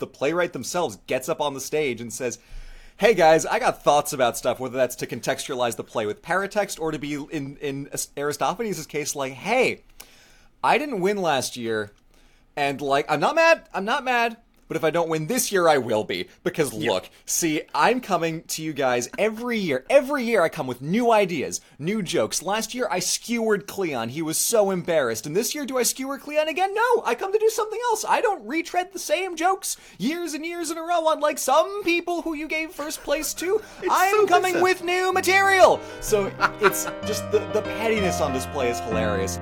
the playwright themselves gets up on the stage and says, "Hey guys, I got thoughts about stuff. Whether that's to contextualize the play with paratext or to be in in Aristophanes' case, like, hey, I didn't win last year, and like, I'm not mad. I'm not mad." But if I don't win this year, I will be. Because look, see, I'm coming to you guys every year. Every year I come with new ideas, new jokes. Last year I skewered Cleon. He was so embarrassed. And this year, do I skewer Cleon again? No, I come to do something else. I don't retread the same jokes years and years in a row, unlike some people who you gave first place to. I'm so coming with new material. So it's just the, the pettiness on display is hilarious.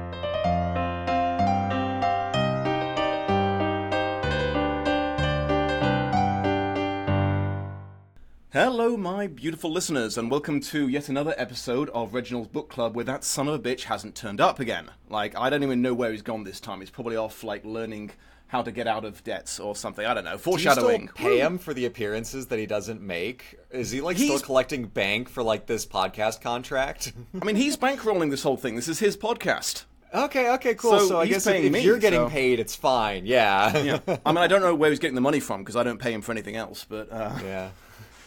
Hello, my beautiful listeners, and welcome to yet another episode of Reginald's Book Club where that son of a bitch hasn't turned up again. Like, I don't even know where he's gone this time. He's probably off, like, learning how to get out of debts or something. I don't know. Do you Foreshadowing. still pay him for the appearances that he doesn't make? Is he like still He's- collecting bank for like this podcast contract? I mean, he's bankrolling this whole thing. This is his podcast. okay, okay, cool. So, So I guess if, if me, you're getting so- paid, it's fine. Yeah. Yeah. I mean, I don't know where he's getting the money from because I don't pay him for anything else, but. Uh, yeah.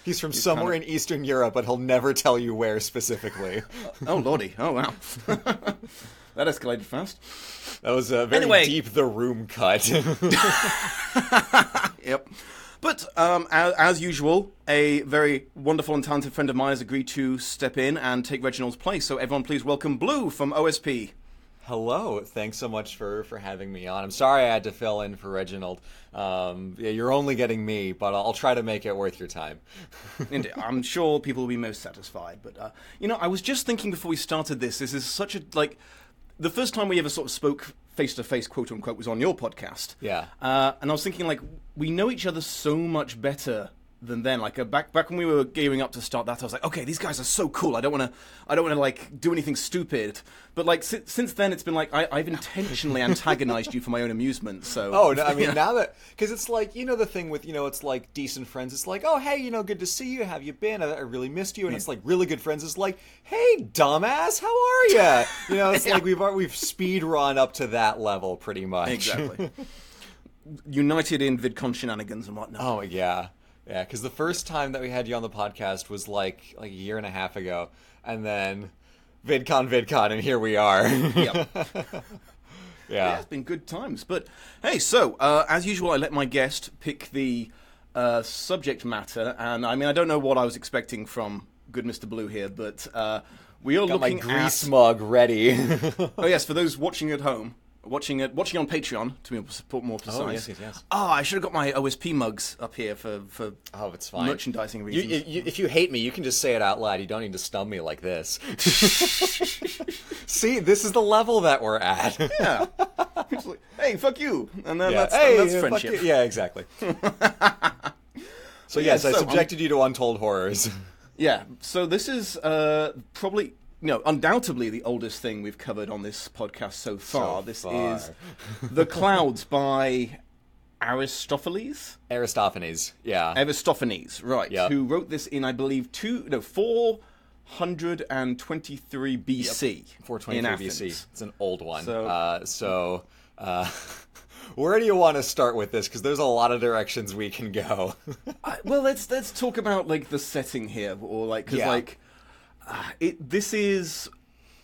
He's from somewhere in Eastern Europe, but he'll never tell you where specifically. Oh, lordy. Oh, wow. that escalated fast. That was a very Anyway. deep the room cut. Yep. But um, as, as usual, a very wonderful and talented friend of mine has agreed to step in and take Reginald's place. So everyone, please welcome Blue from OSP. Hello, thanks so much for for having me on. I'm sorry I had to fill in for Reginald. Um, yeah, you're only getting me, but I'll try to make it worth your time. And I'm sure people will be most satisfied. But uh, you know, I was just thinking before we started this. This is such a like the first time we ever sort of spoke face to face, quote unquote, was on your podcast. Yeah. Uh, and I was thinking, like, we know each other so much better than then. Like, uh, back back when we were gearing up to start that, I was like, okay, these guys are so cool. I don't want to, I don't want to like do anything stupid. But like, si- since then, it's been like I, I've intentionally antagonized you for my own amusement. So. Oh, no, I mean Yeah. now that because it's like you know the thing with you know it's like decent friends. It's like oh hey you know good to see you. Have you been? I, I really missed you. And it's like really good friends. It's like hey dumbass, how are you? You know it's like we've we've speed run up to that level pretty much. Exactly. United in VidCon shenanigans and whatnot. Oh yeah, yeah. Because the first time that we had you on the podcast was like like a year and a half ago, and then VidCon, VidCon, and here we are. Yep. yeah. Yeah, it's been good times. But hey, so uh, as usual, I let my guest pick the uh, subject matter, and I mean, I don't know what I was expecting from good Mr. Blue here, but uh, we are Got my grease at. mug ready. Oh yes, for those watching at home, watching it, watching on Patreon to be able to support more- precise. Oh, yes, yes, yes. Oh, I should have got my OSP mugs up here for for Oh, it's fine. merchandising reasons. you, if you hate me, you can just say it out loud. You don't need to stun me like this. See, this is the level that we're at. yeah. Like, hey, fuck you, and then Yeah. that's, Hey, that's friendship. Yeah, exactly. so yes, I so, um, subjected you to untold horrors. Yeah, so this is uh, probably, no, undoubtedly the oldest thing we've covered on this podcast so far. So this far. is The Clouds by Aristophanes? Aristophanes. Yeah. Aristophanes, right. Yeah. Who wrote this in, I believe, two, no, 423 BC. 423 BC. It's an old one. So- uh, so uh, where do you want to start with this? Because there's a lot of directions we can go. I- well, let's let's talk about like the setting here, or like because Yeah. like it. This is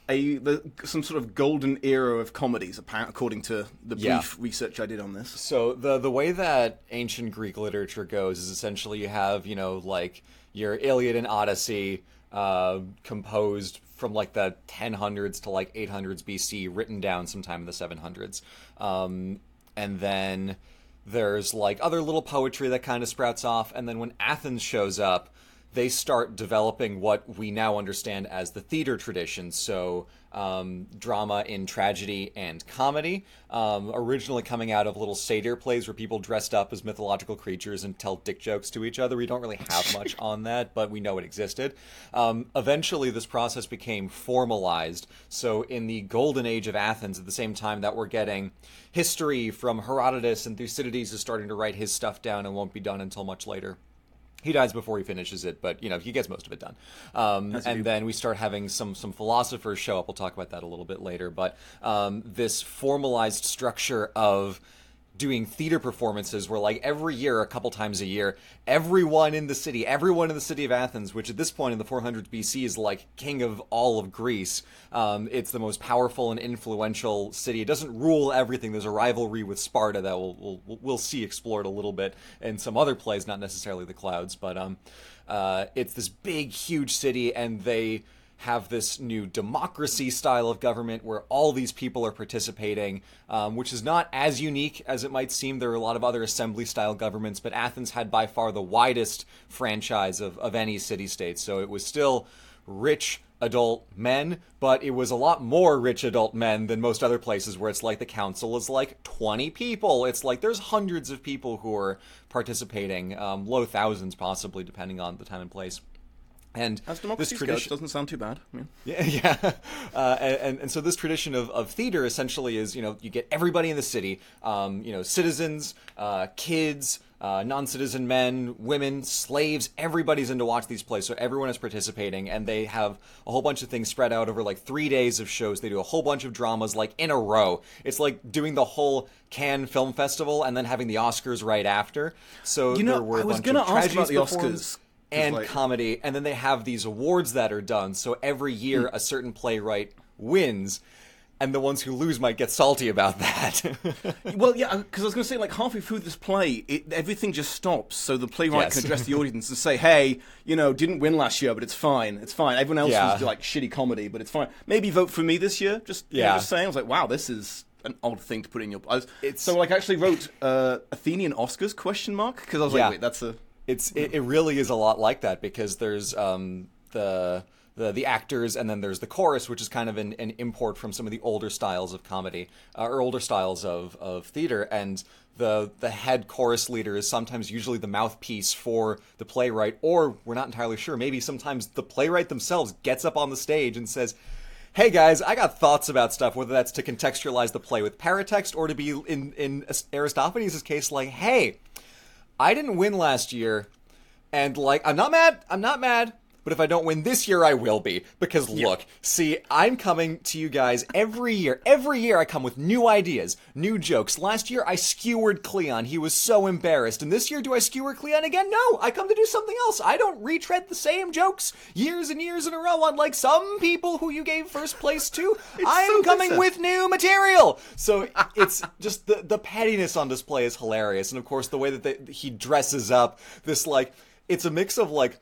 a the, some sort of golden era of comedies, according to the brief Yeah. research I did on this. So the the way that ancient Greek literature goes is essentially you have you know like your Iliad and Odyssey uh, composed from like the 1000s to like 800s BC, written down sometime in the 700s, um, and then there's like other little poetry that kind of sprouts off, and then when Athens shows up. They start developing what we now understand as the theater tradition. So, um, drama in tragedy and comedy, um, originally coming out of little satyr plays where people dressed up as mythological creatures and tell dick jokes to each other. We don't really have much on that, but we know it existed. Um, eventually, this process became formalized. So, in the golden age of Athens, at the same time that we're getting history from Herodotus and Thucydides is starting to write his stuff down and won't be done until much later he dies before he finishes it, but you know he gets most of it done. Um, and then we start having some some philosophers show up. We'll talk about that a little bit later. But um, this formalized structure of doing theater performances where like every year, a couple times a year, everyone in the city, everyone in the city of Athens, which at this point in the 400s BC is like king of all of Greece. Um, it's the most powerful and influential city. It doesn't rule everything. There's a rivalry with Sparta that we'll we'll, we'll see explored a little bit in some other plays, not necessarily the clouds, but um, uh, it's this big, huge city, and they have this new democracy style of government where all these people are participating, um, which is not as unique as it might seem. There are a lot of other assembly style governments, but Athens had by far the widest franchise of, of any city state. So it was still rich adult men, but it was a lot more rich adult men than most other places where it's like the council is like 20 people. It's like there's hundreds of people who are participating, um, low thousands possibly, depending on the time and place. And As democracy this goes, tradition, doesn't sound too bad. Yeah. yeah, yeah. Uh, and and so this tradition of, of theater essentially is you know you get everybody in the city, um, you know, citizens, uh, kids, uh, non-citizen men, women, slaves. Everybody's in to watch these plays, so everyone is participating, and they have a whole bunch of things spread out over like three days of shows. They do a whole bunch of dramas like in a row. It's like doing the whole Cannes Film Festival and then having the Oscars right after. So You know, there were a I was bunch gonna of ask about the Oscars, and like- comedy, and then they have these awards that are done. So every year, a certain playwright wins, and the ones who lose might get salty about that. Well, yeah, because I was going to say, like halfway through this play, it, everything just stops, so the playwright Yes. can address the audience and say, "Hey, you know, didn't win last year, but it's fine. It's fine. Everyone else Yeah. was like shitty comedy, but it's fine. Maybe vote for me this year." Just yeah, Yeah. just saying. I was like, "Wow, this is." An odd thing to put in your. I was, It's- so like I actually wrote uh, Athenian Oscars question mark because I was Yeah. like, wait, that's a it's it, it really is a lot like that because there's um the the the actors and then there's the chorus which is kind of an, an import from some of the older styles of comedy uh, or older styles of of theater. And the the head chorus leader is sometimes usually the mouthpiece for the playwright or we're not entirely sure maybe sometimes the playwright themselves gets up on the stage and says Hey guys, I got thoughts about stuff, whether that's to contextualize the play with paratext or to be in in Aristophanes' case like, hey, I didn't win last year, and like I'm not mad. I'm not mad. But if I don't win this year, I will be. Because look, see, I'm coming to you guys every year. Every year I come with new ideas, new jokes. Last year I skewered Cleon. He was so embarrassed. And this year, do I skewer Cleon again? No, I come to do something else. I don't retread the same jokes years and years in a row, unlike some people who you gave first place to. I'm so coming bizarre. with new material. So it's just the the pettiness on display is hilarious, and of course the way that they, he dresses up. This like it's a mix of like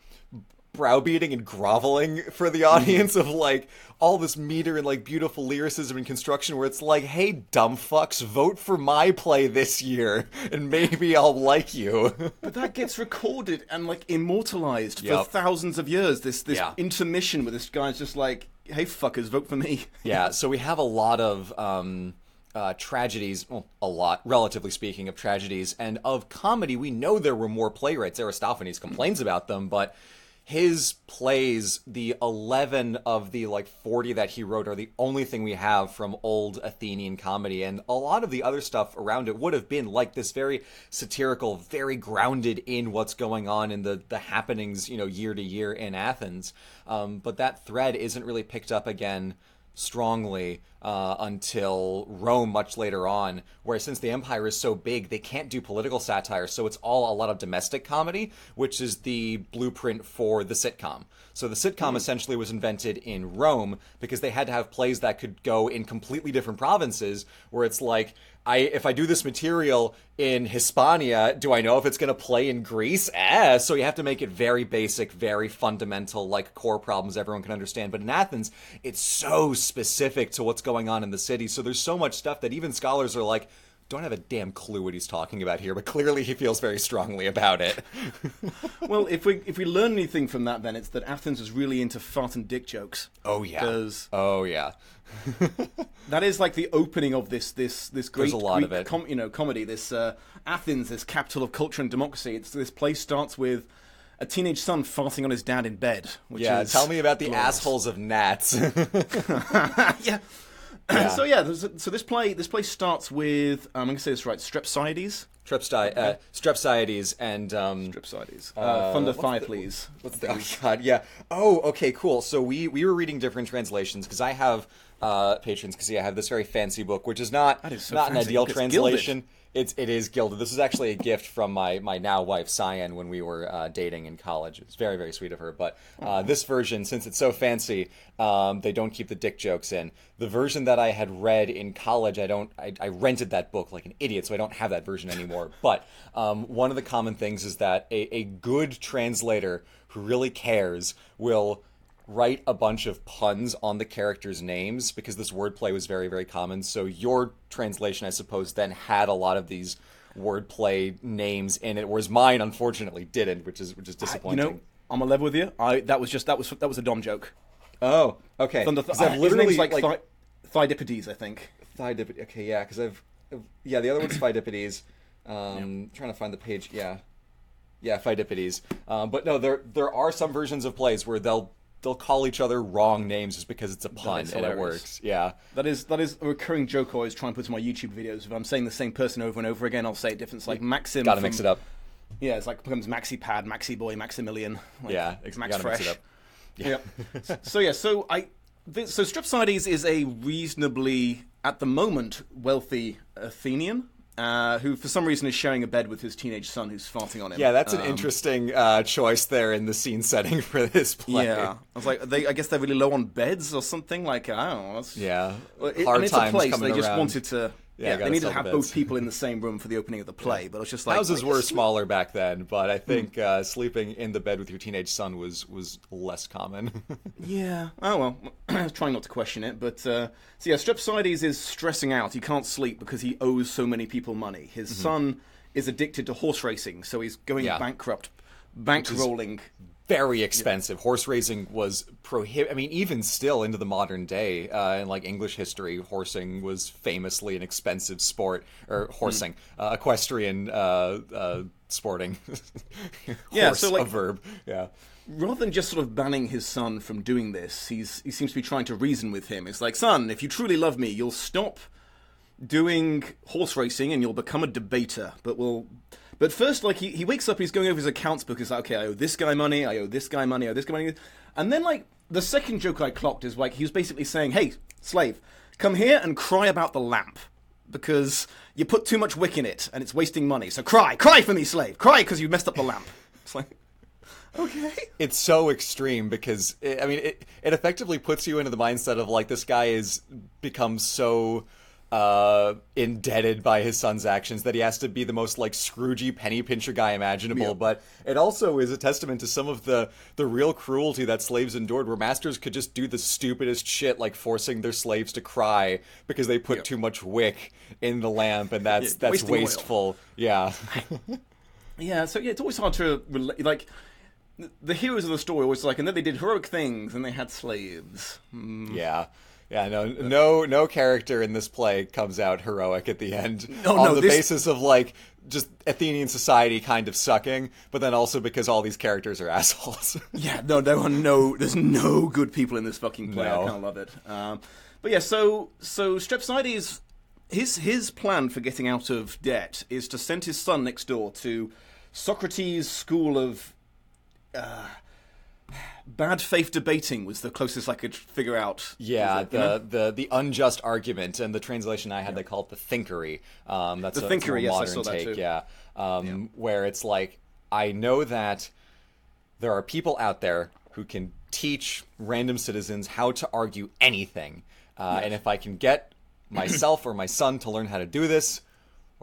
browbeating and groveling for the audience of like all this meter and like beautiful lyricism and construction where it's like hey dumb fucks vote for my play this year and maybe i'll like you But that gets recorded and like immortalized for thousands of years. This this Yeah. intermission with this guy's just like, "Hey fuckers, vote for me." Yeah, so we have a lot of um, uh, tragedies, well, a lot, relatively speaking, of tragedies, and of comedy. We know there were more playwrights. Aristophanes complains about them, but his plays, the 11 of the like 40 that he wrote, are the only thing we have from old Athenian comedy. And a lot of the other stuff around it would have been like this very satirical, very grounded in what's going on in the, the happenings, you know, year to year in Athens. Um, but that thread isn't really picked up again strongly uh, until Rome much later on, where since the empire is so big, they can't do political satire, so it's all a lot of domestic comedy, which is the blueprint for the sitcom. So the sitcom essentially was invented in Rome because they had to have plays that could go in completely different provinces, where it's like, I if I do this material in Hispania, do I know if it's going to play in Greece? Eh, so you have to make it very basic, very fundamental, like core problems everyone can understand. But in Athens, it's so specific to what's going on in the city. So there's so much stuff that even scholars are like, don't have a damn clue what he's talking about here, but clearly he feels very strongly about it. well, if we if we learn anything from that, then it's that Athens was really into fart and dick jokes. Oh yeah. Oh yeah. that is like the opening of this this this great Greek of it. Com- you know comedy. This uh, Athens, this capital of culture and democracy. It's this place starts with a teenage son farting on his dad in bed. Which Yeah, is tell me about the glorious. assholes of gnats. yeah. so yeah, so this play this play starts with um, I'm gonna say this right, Strepsiades. Strepsi- uh, Strepsiades and um, Strepsiades. Uh, Uh, Thunder what's the- Fireplace. What's the? Oh God, yeah. Oh, okay, cool. So we we were reading different translations because I have uh, patrons because yeah, I have this very fancy book, which is not is so not an ideal Look, it's gilded. translation. It's it is gilded. This is actually a gift from my my now wife Cyan when we were uh, dating in college. It's very very sweet of her. But uh, this version, since it's so fancy, um, they don't keep the dick jokes in. The version that I had read in college, I don't. I, I rented that book like an idiot, so I don't have that version anymore. but um, one of the common things is that a, a good translator who really cares will write a bunch of puns on the characters' names because this wordplay was very, very common. So your translation, I suppose, then had a lot of these wordplay names in it, whereas mine unfortunately didn't, which is which is disappointing. You know, I'm a level with you. I that was just that was that was a Dom joke. oh, okay. Thunder, uh, I've literally like, like Thi- Thighdippides, I think. Thighdipid- Okay, yeah, because I've, I've- yeah, the other one's Pheidippides. Um, Trying to find the page. Yeah, yeah, Pheidippides. Um, but no, there there are some versions of plays where they'll they'll call each other wrong names just because it's a pun and it works. Yeah. That is that is a recurring joke I always try and put in my YouTube videos. If I'm saying the same person over and over again, I'll say it different. It's like Maxim. Got to mix it up. Yeah, it's like becomes Maxi Pad, Maxi Boy, Maximilian. Like, Yeah, Max Fresh. mix it up. Yeah. so yeah, so I th- so Strepsiades is a reasonably at the moment wealthy Athenian uh, who for some reason is sharing a bed with his teenage son who's farting on him. Yeah, that's an Um, interesting uh, choice there in the scene setting for this play. Yeah, I was like, they, I guess they're really low on beds or something. Like, I don't know. Yeah. Well, it, Hard and it's times a place. coming They just wanted to. Yeah, Yeah, they needed to have both people in the same room for the opening of the play. But I was just like, Houses like, were smaller back then, but Hmm. I think uh, sleeping in the bed with your teenage son was was less common. Yeah. Oh well. I was trying not to question it, but uh, so yeah, Strepsiades is stressing out. He can't sleep because he owes so many people money. His son is addicted to horse racing, so he's going Mm-hmm. Yeah. bankrupt, bankrolling. Very expensive. Horse racing was prohib. I mean, even still into the modern day, uh, in like English history, horsing was famously an expensive sport, or horsing, Hmm. uh, equestrian uh, uh, sporting. Yeah, so, like- a verb. Yeah. Rather than just sort of banning his son from doing this, he's he seems to be trying to reason with him. It's like, son, if you truly love me, you'll stop doing horse racing and you'll become a debater. But we'll. But first, like he, he wakes up, he's going over his accounts book. He's like, okay, I owe this guy money, I owe this guy money, I owe this guy money, and then like the second joke I clocked is like he was basically saying, hey, slave, come here and cry about the lamp because you put too much wick in it and it's wasting money. So cry, cry for me, slave, cry because you messed up the lamp. It's like, okay. it's so extreme because it, I mean it it effectively puts you into the mindset of like this guy is become so uh indebted by his son's actions that he has to be the most like scroogey penny pincher guy imaginable Yeah. but it also is a testament to some of the the real cruelty that slaves endured where masters could just do the stupidest shit like forcing their slaves to cry because they put too much wick in the lamp and that's Yeah, that's wasting oil. wasteful yeah Yeah, so yeah, it's always hard to relate. Like, the heroes of the story always like, and then they did heroic things, and they had slaves. Mm. Yeah. Yeah, no, no, no character in this play comes out heroic at the end No, on no, the this- basis of like just Athenian society kind of sucking, but then also because all these characters are assholes. Yeah, no, there are no, there's no good people in this fucking play. No. I kind of love it. Um, but yeah, so so Strepsiades, his his plan for getting out of debt is to send his son next door to Socrates' school of. Uh, Bad faith debating was the closest I could figure out. yeah, Was it, you know? the, the the unjust argument and the translation I had they call it the thinkery. Um, that's The a, it's a more thinkery, yes, I modern saw that take. too. Yeah, um, where it's like I know that there are people out there who can teach random citizens how to argue anything, uh, and if I can get myself or my son to learn how to do this,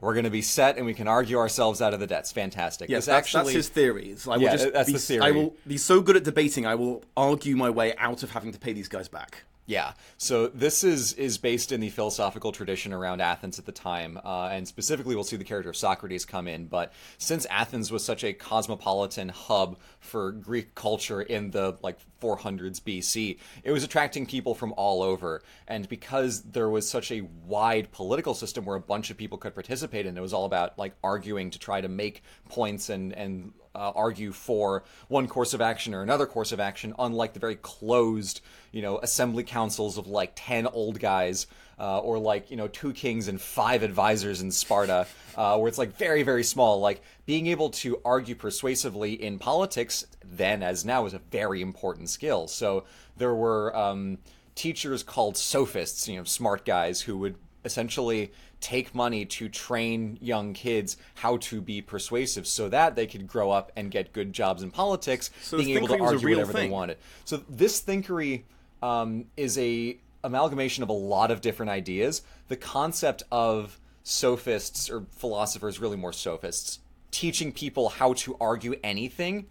we're going to be set and we can argue ourselves out of the debts. Fantastic. Yes, that's, actually, that's his theory. I will Yeah, just that's be, the theory. I will be so good at debating, I will argue my way out of having to pay these guys back. Yeah. So this is is based in the philosophical tradition around Athens at the time, uh, and specifically, we'll see the character of Socrates come in. But since Athens was such a cosmopolitan hub for Greek culture in the like 400s BC, it was attracting people from all over. And because there was such a wide political system where a bunch of people could participate, and it was all about like arguing to try to make points and and uh, argue for one course of action or another course of action, unlike the very closed, you know, assembly councils of like 10 old guys uh, or like, you know, two kings and five advisors in Sparta, uh, where it's like very, very small. Like being able to argue persuasively in politics, then as now, is a very important skill. So there were um, teachers called sophists, you know, smart guys who would essentially take money to train young kids how to be persuasive so that they could grow up and get good jobs in politics, So being able to thinkery was a argue whatever they thing. wanted. So this thinkery um, is a amalgamation of a lot of different ideas. The concept of sophists or philosophers, really more sophists, teaching people how to argue anything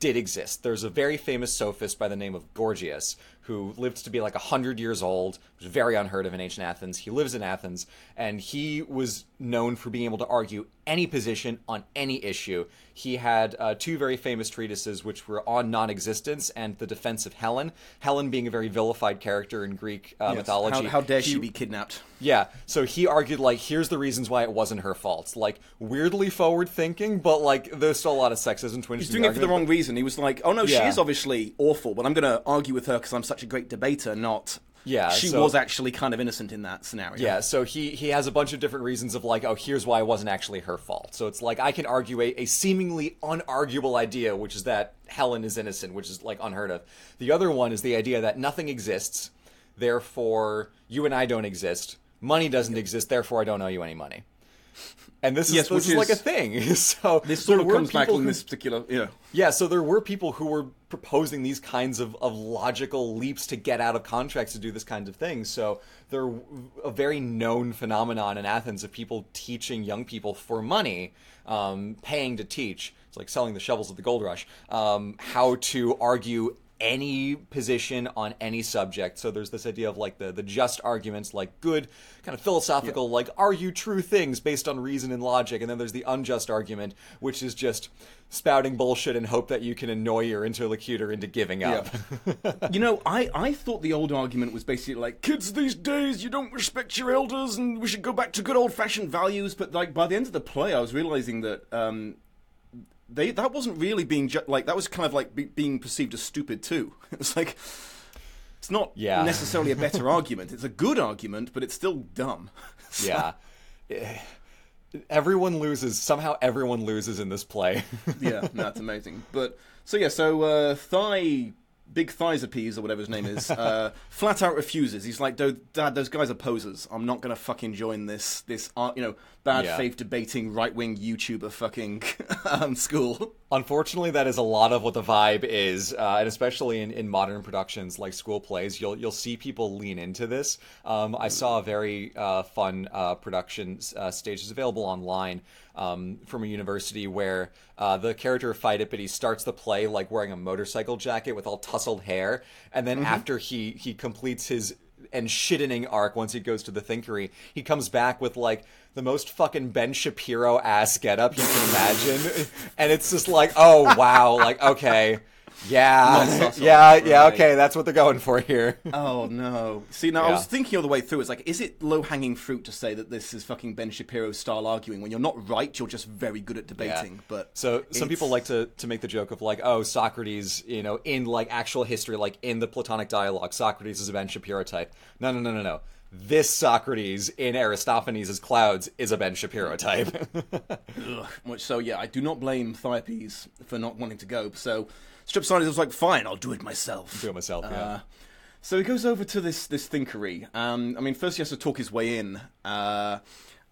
did exist. There's a very famous sophist by the name of Gorgias who lived to be like 100 years old, was very unheard of in ancient Athens. He lives in Athens, and he was known for being able to argue any position on any issue. He had uh, two very famous treatises, which were on non existence and the defense of Helen. Helen being a very vilified character in Greek uh, mythology. How, how dare He- she be kidnapped? yeah, so he argued like here's the reasons why it wasn't her fault. Like weirdly forward thinking, but like there's still a lot of sexism. He's doing it for the wrong reason. He was like, "Oh no, she is obviously awful, but I'm going to argue with her because I'm such a great debater." Not, Yeah, she so- was actually kind of innocent in that scenario. Yeah, so he he has a bunch of different reasons of like, oh, here's why it wasn't actually her fault. So it's like I can argue a, a seemingly unarguable idea, which is that Helen is innocent, which is like unheard of. The other one is the idea that nothing exists, therefore you and I don't exist. Money doesn't exist, therefore I don't owe you any money. And this is Yes, this which is like a thing. So this sort of comes back in this particular. Yeah, yeah, so there were people who were proposing these kinds of, of logical leaps to get out of contracts to do this kind of thing. So there a very known phenomenon in Athens of people teaching young people for money, um, paying to teach. It's like selling the shovels of the gold rush. Um, how to argue any position on any subject. So there's this idea of like the the just arguments, like good kind of philosophical, like argue true things based on reason and logic, and then there's the unjust argument, which is just spouting bullshit and hope that you can annoy your interlocutor into giving up. you know, I I thought the old argument was basically like, "Kids these days, you don't respect your elders, and we should go back to good old fashioned values." But like by the end of the play, I was realizing that. Um, they, that wasn't really being ju- like that was kind of like be- being perceived as stupid too. it's like it's not Yeah. necessarily a better argument. It's a good argument, but it's still dumb. So- yeah. Eh, Everyone loses. Somehow everyone loses in this play. yeah, that's amazing. But so yeah, so uh, Thigh, Big Thizapes or whatever his name is, uh, flat out refuses. He's like, Dad, those guys are posers. I'm not gonna fucking join this this uh, you know bad Yeah. faith debating right wing YouTuber fucking um, school." Unfortunately, that is a lot of what the vibe is, uh, and especially in, in modern productions like school plays, you'll you'll see people lean into this. Um, I saw a very uh, fun uh, production uh, stage is available online um, from a university where uh, the character of Pheidippides starts the play like wearing a motorcycle jacket with all tousled hair, and then after he he completes his and shittening arc once he goes to the thinkery. He comes back with like the most fucking Ben Shapiro ass getup you can imagine, and it's just like, oh wow, like okay, yeah, Not subtle, yeah, yeah, okay, that's what they're going for here. Oh no! See, now I was thinking all the way through. It's like, is it low hanging fruit to say that this is fucking Ben Shapiro style arguing when you're not right? You're just very good at debating. But So some people like to to make the joke of like, oh, Socrates, you know, in like actual history, like in the Platonic dialogue, Socrates is a Ben Shapiro type. No, no, no, no, no. This Socrates in Aristophanes' Clouds is a Ben Shapiro type. Ugh, so yeah, I do not blame Thiopes for not wanting to go. So Stripside was like, fine, I'll do it myself. Do it myself, yeah. Uh, so he goes over to this this thinkery. Um, I mean, first he has to talk his way in. Uh,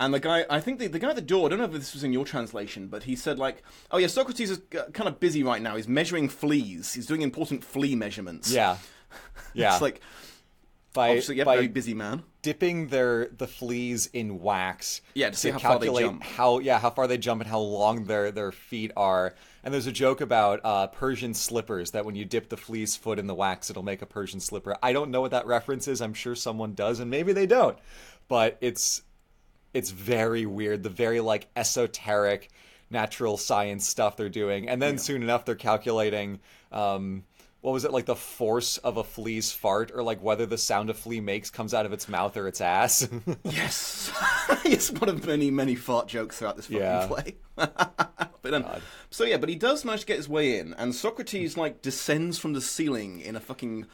and the guy, I think the, the guy at the door, I don't know if this was in your translation, but he said like, oh yeah, Socrates is uh, kind of busy right now. He's measuring fleas. He's doing important flea measurements. yeah, yeah. It's like, by obviously, yeah, by very busy man. dipping their the fleas in wax. Yeah, to see how far they jump. how yeah how far they jump and how long their their feet are. And there's a joke about uh, Persian slippers that when you dip the flea's foot in the wax, it'll make a Persian slipper. I don't know what that reference is. I'm sure someone does, and maybe they don't. But it's it's very weird. The very like esoteric natural science stuff they're doing, and then soon enough they're calculating. Um, what was it like the force of a flea's fart, or like whether the sound a flea makes comes out of its mouth or its ass? Yes, it's one of many many fart jokes throughout this fucking Yeah. play. but um, so yeah, but he does manage to get his way in, and Socrates like descends from the ceiling in a fucking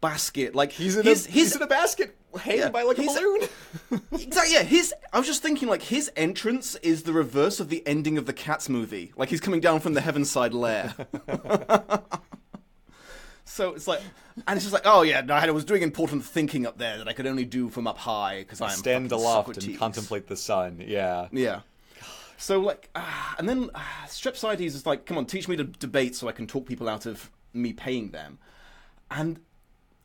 basket. Like he's in his a his he's in a basket hanging Yeah, by like a balloon. exactly yeah. His I was just thinking like his entrance is the reverse of the ending of the Cats movie. Like he's coming down from the Heaviside Layer. So it's like, and it's just like, oh yeah, no, I was doing important thinking up there that I could only do from up high because I'm Stand aloft Socrates. and contemplate the sun. Yeah. Yeah. So like, ah, and then uh, Strepsiades is like, come on, teach me to debate so I can talk people out of me paying them. And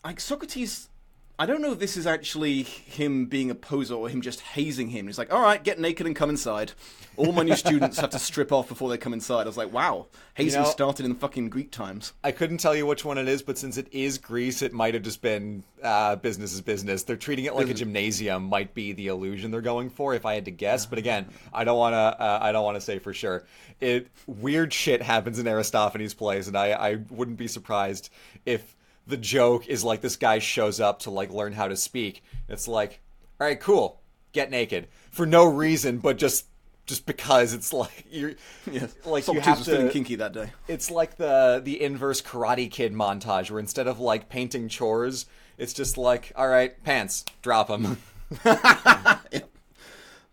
like Socrates, I don't know if this is actually him being a poser or him just hazing him. He's like, all right, get naked and come inside. All my new students have to strip off before they come inside. I was like, wow, hazing know- started in fucking Greek times. I couldn't tell you which one it is, but since it is Greece, it might have just been uh, business is business. They're treating it like a gymnasium. Might be the illusion they're going for, if I had to guess. But again, I don't want to. Uh, I don't want to say for sure. It weird shit happens in Aristophanes' plays, and I, I wouldn't be surprised if the joke is like this guy shows up to like learn how to speak. It's like, all right, cool, get naked for no reason, but just just because it's like you're Yes. like you have was to kinky that day. it's like the the inverse Karate Kid montage, where instead of like painting chores, it's just like, all right, pants, drop them.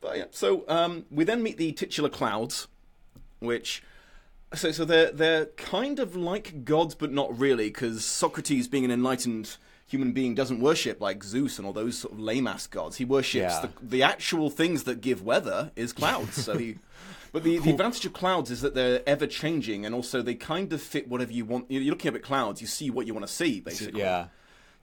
But yeah, so um, we then meet the titular clouds, which so so they're they're kind of like gods, but not really, because Socrates, being an enlightened human being, doesn't worship like Zeus and all those sort of lame ass gods. He worships Yeah. the the actual things that give weather is clouds. so he. But the, the advantage of clouds is that they're ever changing, and also they kind of fit whatever you want. You're looking up at clouds, you see what you want to see, basically. yeah,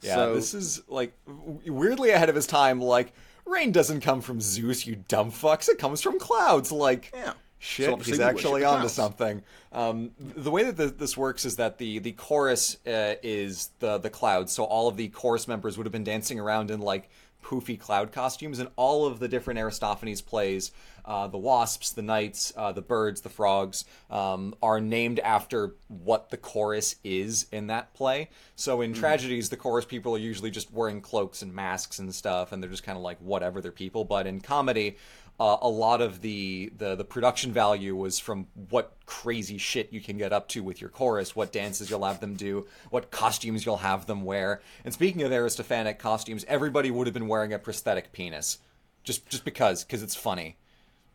yeah. So- This is like weirdly ahead of his time. Like rain doesn't come from Zeus, you dumb fucks. It comes from clouds. Like Yeah. Shit, So he's actually onto something. Um, the way that th this works is that the the chorus uh, is the the clouds. So all of the chorus members would have been dancing around in like poofy cloud costumes, and all of the different Aristophanes plays, uh, the wasps, the knights, uh, the birds, the frogs, um, are named after what the chorus is in that play. So in tragedies, the chorus people are usually just wearing cloaks and masks and stuff, and they're just kind of like whatever they're people. But in comedy, uh, a lot of the, the the production value was from what crazy shit you can get up to with your chorus, what dances you'll have them do, what costumes you'll have them wear. And speaking of Aristophanic costumes, everybody would have been wearing a prosthetic penis, just just because, because it's funny,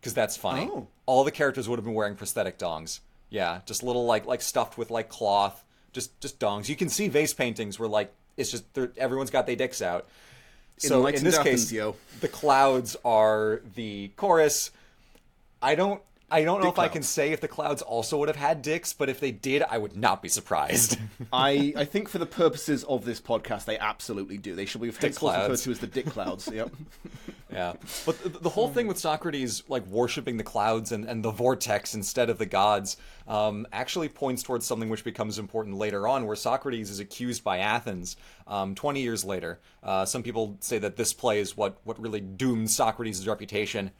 because that's funny. Oh. All the characters would have been wearing prosthetic dongs. Yeah, just little like like stuffed with like cloth, just just dongs. You can see vase paintings where like it's just everyone's got their dicks out. So in this case, yo. the clouds are the chorus. I don't. I don't know Dick if I can say if the clouds also would have had dicks, but if they did, I would not be surprised. I, I think for the purposes of this podcast, they absolutely do. They should be henceforth referred clouds. to as the dick clouds. Yep. yeah, but the, the whole thing with Socrates like worshiping the clouds and, and the vortex instead of the gods um, actually points towards something which becomes important later on, where Socrates is accused by Athens um, twenty years later. Uh, some people say that this play is what what really doomed Socrates' reputation.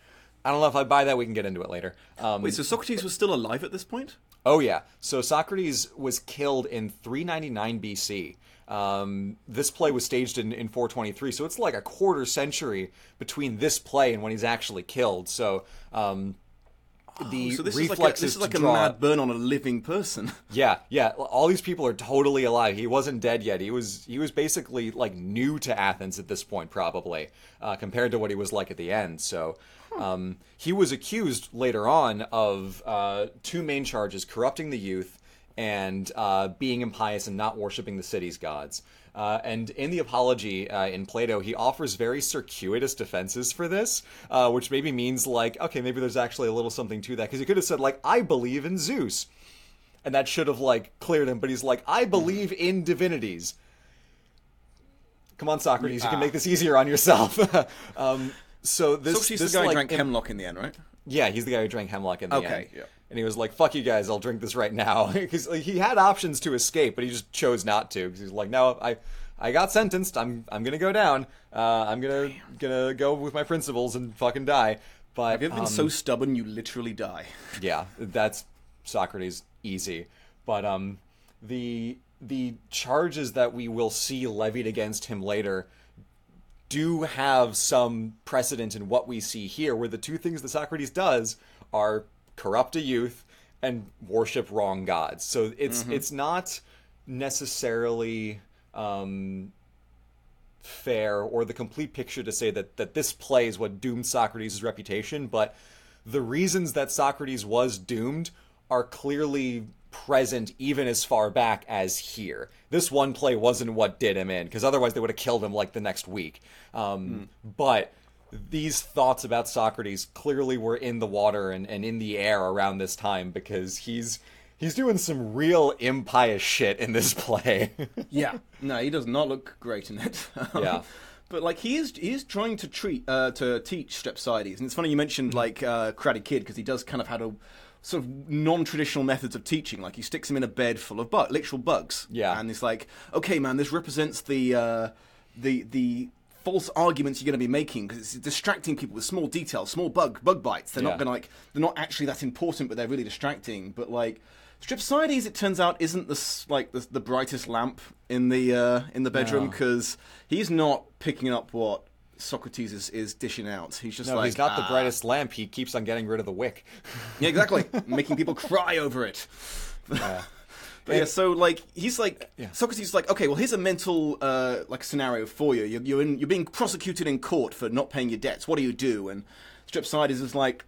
I don't know if I buy that. We can get into it later. Um, Wait, so Socrates was still alive at this point? Oh yeah. So Socrates was killed in 399 BC. Um, this play was staged in, in 423, so it's like a quarter century between this play and when he's actually killed. So um, the Oh, So this is like a, this is like a mad burn on a living person. Yeah, yeah. All these people are totally alive. He wasn't dead yet. He was he was basically like new to Athens at this point, probably uh, compared to what he was like at the end. So um, he was accused later on of uh, two main charges: corrupting the youth and uh, being impious and not worshiping the city's gods. Uh, and in the apology uh, in Plato, he offers very circuitous defenses for this, uh, which maybe means like, okay, maybe there's actually a little something to that because he could have said like, I believe in Zeus. And that should have like cleared him but he's like i believe in divinities. Come on socrates you can make this easier on yourself. Um, so this, Socrates this the guy who drank hemlock in the end, right? yeah he's the guy who drank hemlock in the Okay, end yeah. and he was like fuck you guys i'll drink this right now because like, he had options to escape but he just chose not to because he's like no i I got sentenced. I'm I'm gonna go down. Uh, I'm gonna gonna go with my principles and fucking die. But Have you ever been um, so stubborn you literally die? yeah, that's Socrates easy. But um the the charges that we will see levied against him later do have some precedent in what we see here, where the two things that Socrates does are corrupt a youth and worship wrong gods. So it's it's not necessarily um, fair or the complete picture to say that that this play is what doomed Socrates' reputation, but the reasons that Socrates was doomed are clearly present even as far back as here. This one play wasn't what did him in, because otherwise they would have killed him like the next week. Um, But these thoughts about Socrates clearly were in the water and, and in the air around this time because he's he's doing some real impious shit in this play. yeah. No, he does not look great in it. Yeah. But like he is, he is trying to treat, uh, to teach Strepsiades, and it's funny you mentioned like uh, Karate Kid because he does kind of have a sort of non-traditional methods of teaching. Like he sticks him in a bed full of bug, literal bugs. Yeah. And it's like, okay, man, this represents the uh, the the false arguments you're going to be making because it's distracting people with small details, small bug bug bites. They're Yeah. not going to like they're not actually that important, but they're really distracting. But like Stripsides, it turns out, isn't the like the, the brightest lamp in the uh, in the bedroom No. because he's not picking up what Socrates is, is dishing out. He's just like, no, like he's not the "Ah." brightest lamp. He keeps on getting rid of the wick. Yeah, exactly, making people cry over it. Yeah. But yeah, so like he's like Yeah. Socrates is like, okay, well here's a mental uh, like scenario for you. You're you're, in, you're being prosecuted in court for not paying your debts. What do you do? And Strepsiades is like,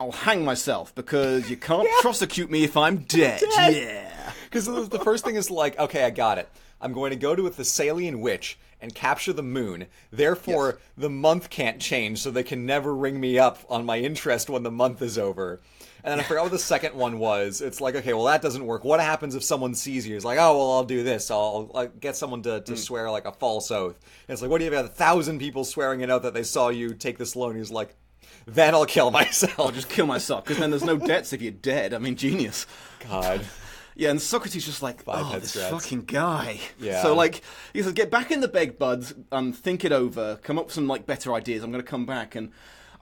I'll hang myself because you can't prosecute me if I'm dead. Dead. Yeah. Because the the first thing is like, okay, I got it. I'm going to go to a Thessalian witch and capture the moon. Therefore, Yes. the month can't change, so they can never ring me up on my interest when the month is over. And then I forgot what the second one was. It's like, okay, well, that doesn't work. What happens if someone sees you? It's like, oh, well, I'll do this. I'll, I'll get someone to, to mm. swear like a false oath. And it's like, what do you have? A thousand people swearing an oath that they saw you take this loan. He's like, then I'll kill myself. I'll just kill myself because then there's no debts if you're dead. I mean, genius. God. Yeah, and Socrates just like, Five oh, this fucking guy. Yeah. So like, he says, get back in the bed, buds, um, think it over, come up with some like better ideas. I'm going to come back, and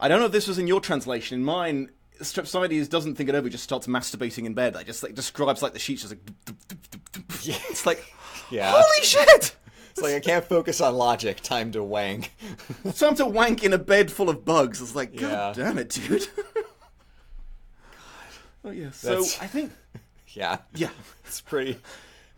I don't know if this was in your translation. In mine, Strepsiades doesn't think it over; he just starts masturbating in bed. I just like describes like the sheets just like. Yeah. it's like, Yeah. holy shit! It's like I can't focus on logic. Time to wank. Time to wank in a bed full of bugs. It's like, god Yeah. damn it, dude. god. Oh yeah. So That's- I think, yeah. yeah. It's pretty.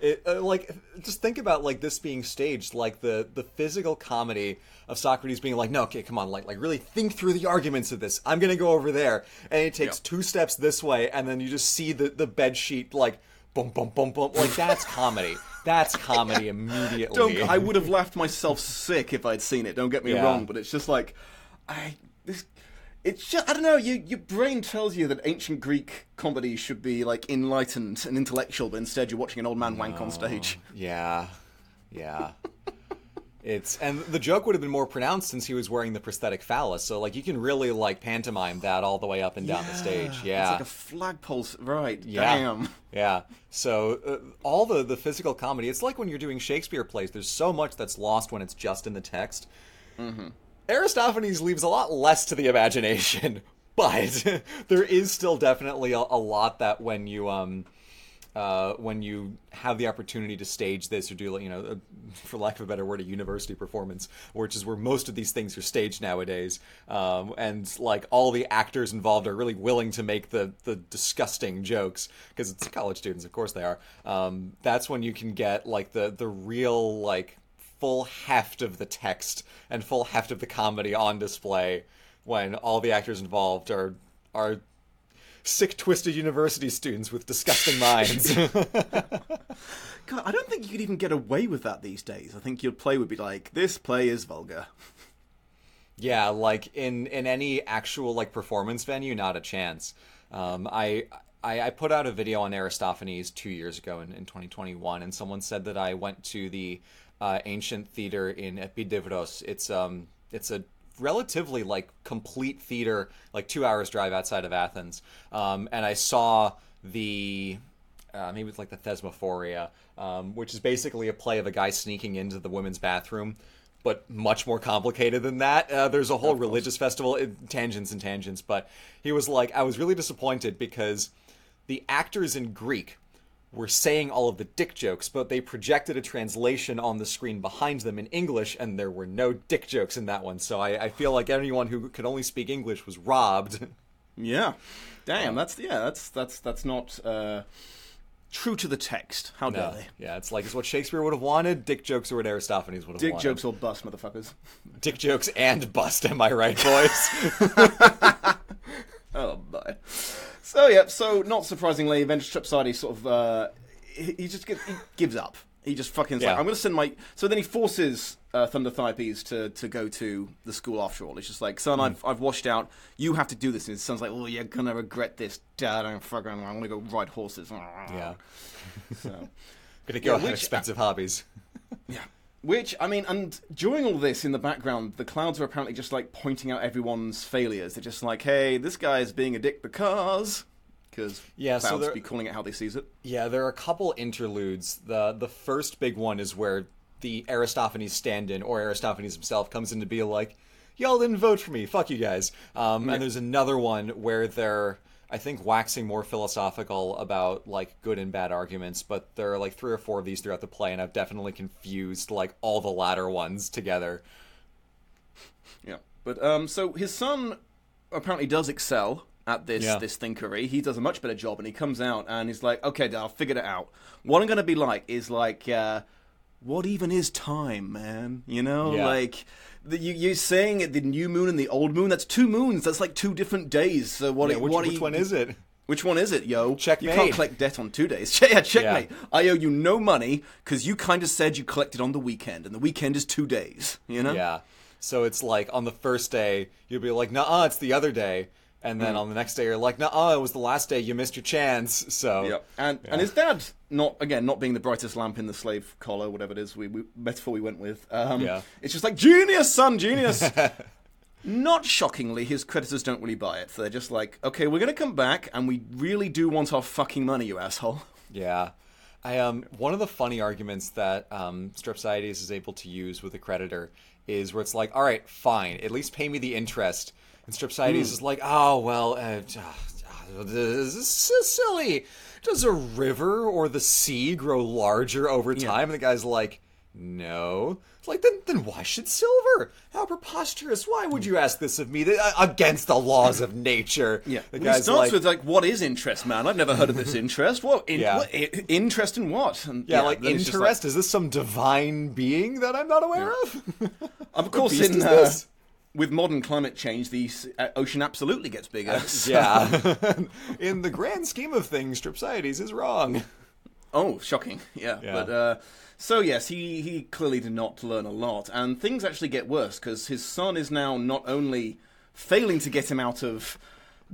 It, uh, like, just think about like this being staged, like the the physical comedy of Socrates being like, "No, okay, come on, like, like really think through the arguments of this. I'm gonna go over there," and he takes Yeah. two steps this way, and then you just see the the bed sheet like, boom, boom, boom, boom. Like that's comedy. That's comedy immediately. Don't. I would have laughed myself sick if I'd seen it. Don't get me Yeah. wrong, but it's just like, I. It's just I don't know. You, your brain tells you that ancient Greek comedy should be like enlightened and intellectual, but instead you're watching an old man wank on stage. Yeah, yeah. It's and the joke would have been more pronounced since he was wearing the prosthetic phallus. So like you can really like pantomime that all the way up and down the stage. Yeah, It's like a flagpole, right? Yeah. Damn. Yeah. So uh, all the the physical comedy, it's like when you're doing Shakespeare plays. There's so much that's lost when it's just in the text. Mm-hmm. Aristophanes leaves a lot less to the imagination, but there is still definitely a, a lot that when you um. Uh, when you have the opportunity to stage this or do, you know, uh, for lack of a better word, a university performance, which is where most of these things are staged nowadays, um, and like all the actors involved are really willing to make the the disgusting jokes because it's college students, of course they are. Um, that's when you can get like the the real like full heft of the text and full heft of the comedy on display when all the actors involved are are sick twisted university students with disgusting minds God, I don't think you could even get away with that these days. I think your play would be like, this play is vulgar. yeah like in in any actual like performance venue not a chance um i I, I put out a video on Aristophanes two years ago in, in 2021, and someone said that I went to the uh, ancient theater in Epidavros. It's um it's a relatively like complete theater, like two hours drive outside of Athens, um, and I saw the uh, maybe it's like the Thesmophoria, um, which is basically a play of a guy sneaking into the women's bathroom, but much more complicated than that. Uh, there's a whole religious festival, it, tangents and tangents, but he was like, I was really disappointed because the actors in Greek were saying all of the dick jokes, but they projected a translation on the screen behind them in English, and there were no dick jokes in that one. So I, I feel like anyone who could only speak English was robbed. Yeah. Damn, that's yeah, that's that's that's not uh, true to the text. How dare No. they? Yeah, it's like it's what Shakespeare would have wanted. Dick jokes are what Aristophanes would have Dick wanted. jokes or bust, motherfuckers. Dick jokes and bust. Am I right, boys? Oh boy. So yeah, so not surprisingly, then Strepsiades sort of uh, he, he just gets, he gives up. He just fucking is Yeah. like, I'm going to send my. So then he forces uh, Thunder Thypes to to go to the school after all. It's just like, son, I've I've washed out. You have to do this. And his son's like, oh, you're gonna regret this, Dad. I'm fucking. I'm gonna go ride horses. Yeah. So. Gonna go Yeah, have which- expensive hobbies. Yeah. Which, I mean, and during all this in the background, the clouds are apparently just like pointing out everyone's failures. They're just like, hey, this guy's being a dick because. Because Yeah, clouds they're- be calling it how they sees it. Yeah, there are a couple interludes. The the first big one is where the Aristophanes stand-in or Aristophanes himself comes in to be like, "Y'all didn't vote for me. Fuck you guys." Um, And there's another one where they're, I think, waxing more philosophical about like good and bad arguments. But there are like three or four of these throughout the play, and I've definitely confused like all the latter ones together. Yeah. But um, so his son apparently does excel at this Yeah. this thinkery. He does a much better job, and he comes out and he's like, "Okay, Dad, I've figured it out. What I'm going to be like is like, uh, what even is time, man? You know, Yeah. like." The, you, you're saying the new moon and the old moon. That's two moons. That's like two different days. So what? Yeah, which, what which you- one is it? Which one is it, yo? Checkmate. You can't collect debt on two days. yeah, checkmate. I owe you no money because you kind of said you collected on the weekend, and the weekend is two days. You know? Yeah. So it's like on the first day, you'll be like, nah, it's the other day. And then on the next day, you're like, no, oh, it was the last day. You missed your chance. So, Yep. And and his dad, not again, not being the brightest lamp in the slave collar, whatever it is, we, we metaphor we went with. Um, Yeah. It's just like genius, son, genius. not shockingly, his creditors don't really buy it. They're just like, okay, we're gonna come back, and we really do want our fucking money, you asshole. yeah. I um one of the funny arguments that um Strepsiades is able to use with a creditor is where it's like, all right, fine, at least pay me the interest. And Strepsiades is like, oh well, uh, uh, this is silly. Does a river or the sea grow larger over time? And the guy's like, no. It's like then then why should silver? How preposterous! Why would you ask this of me? Uh, Against the laws of nature. Yeah, the Well, he starts like, with like, "What is interest, man? I've never heard of this interest. What, in, Yeah. what interest in what?" And Yeah, like it's just interest. is this some divine being that I'm not aware of? of course, in uh? With modern climate change, the uh, ocean absolutely gets bigger. So- yeah. In the grand scheme of things, Strepsiades is wrong. Oh, shocking. Yeah. Yeah. But uh, so yes, he he clearly did not learn a lot, and things actually get worse because his son is now not only failing to get him out of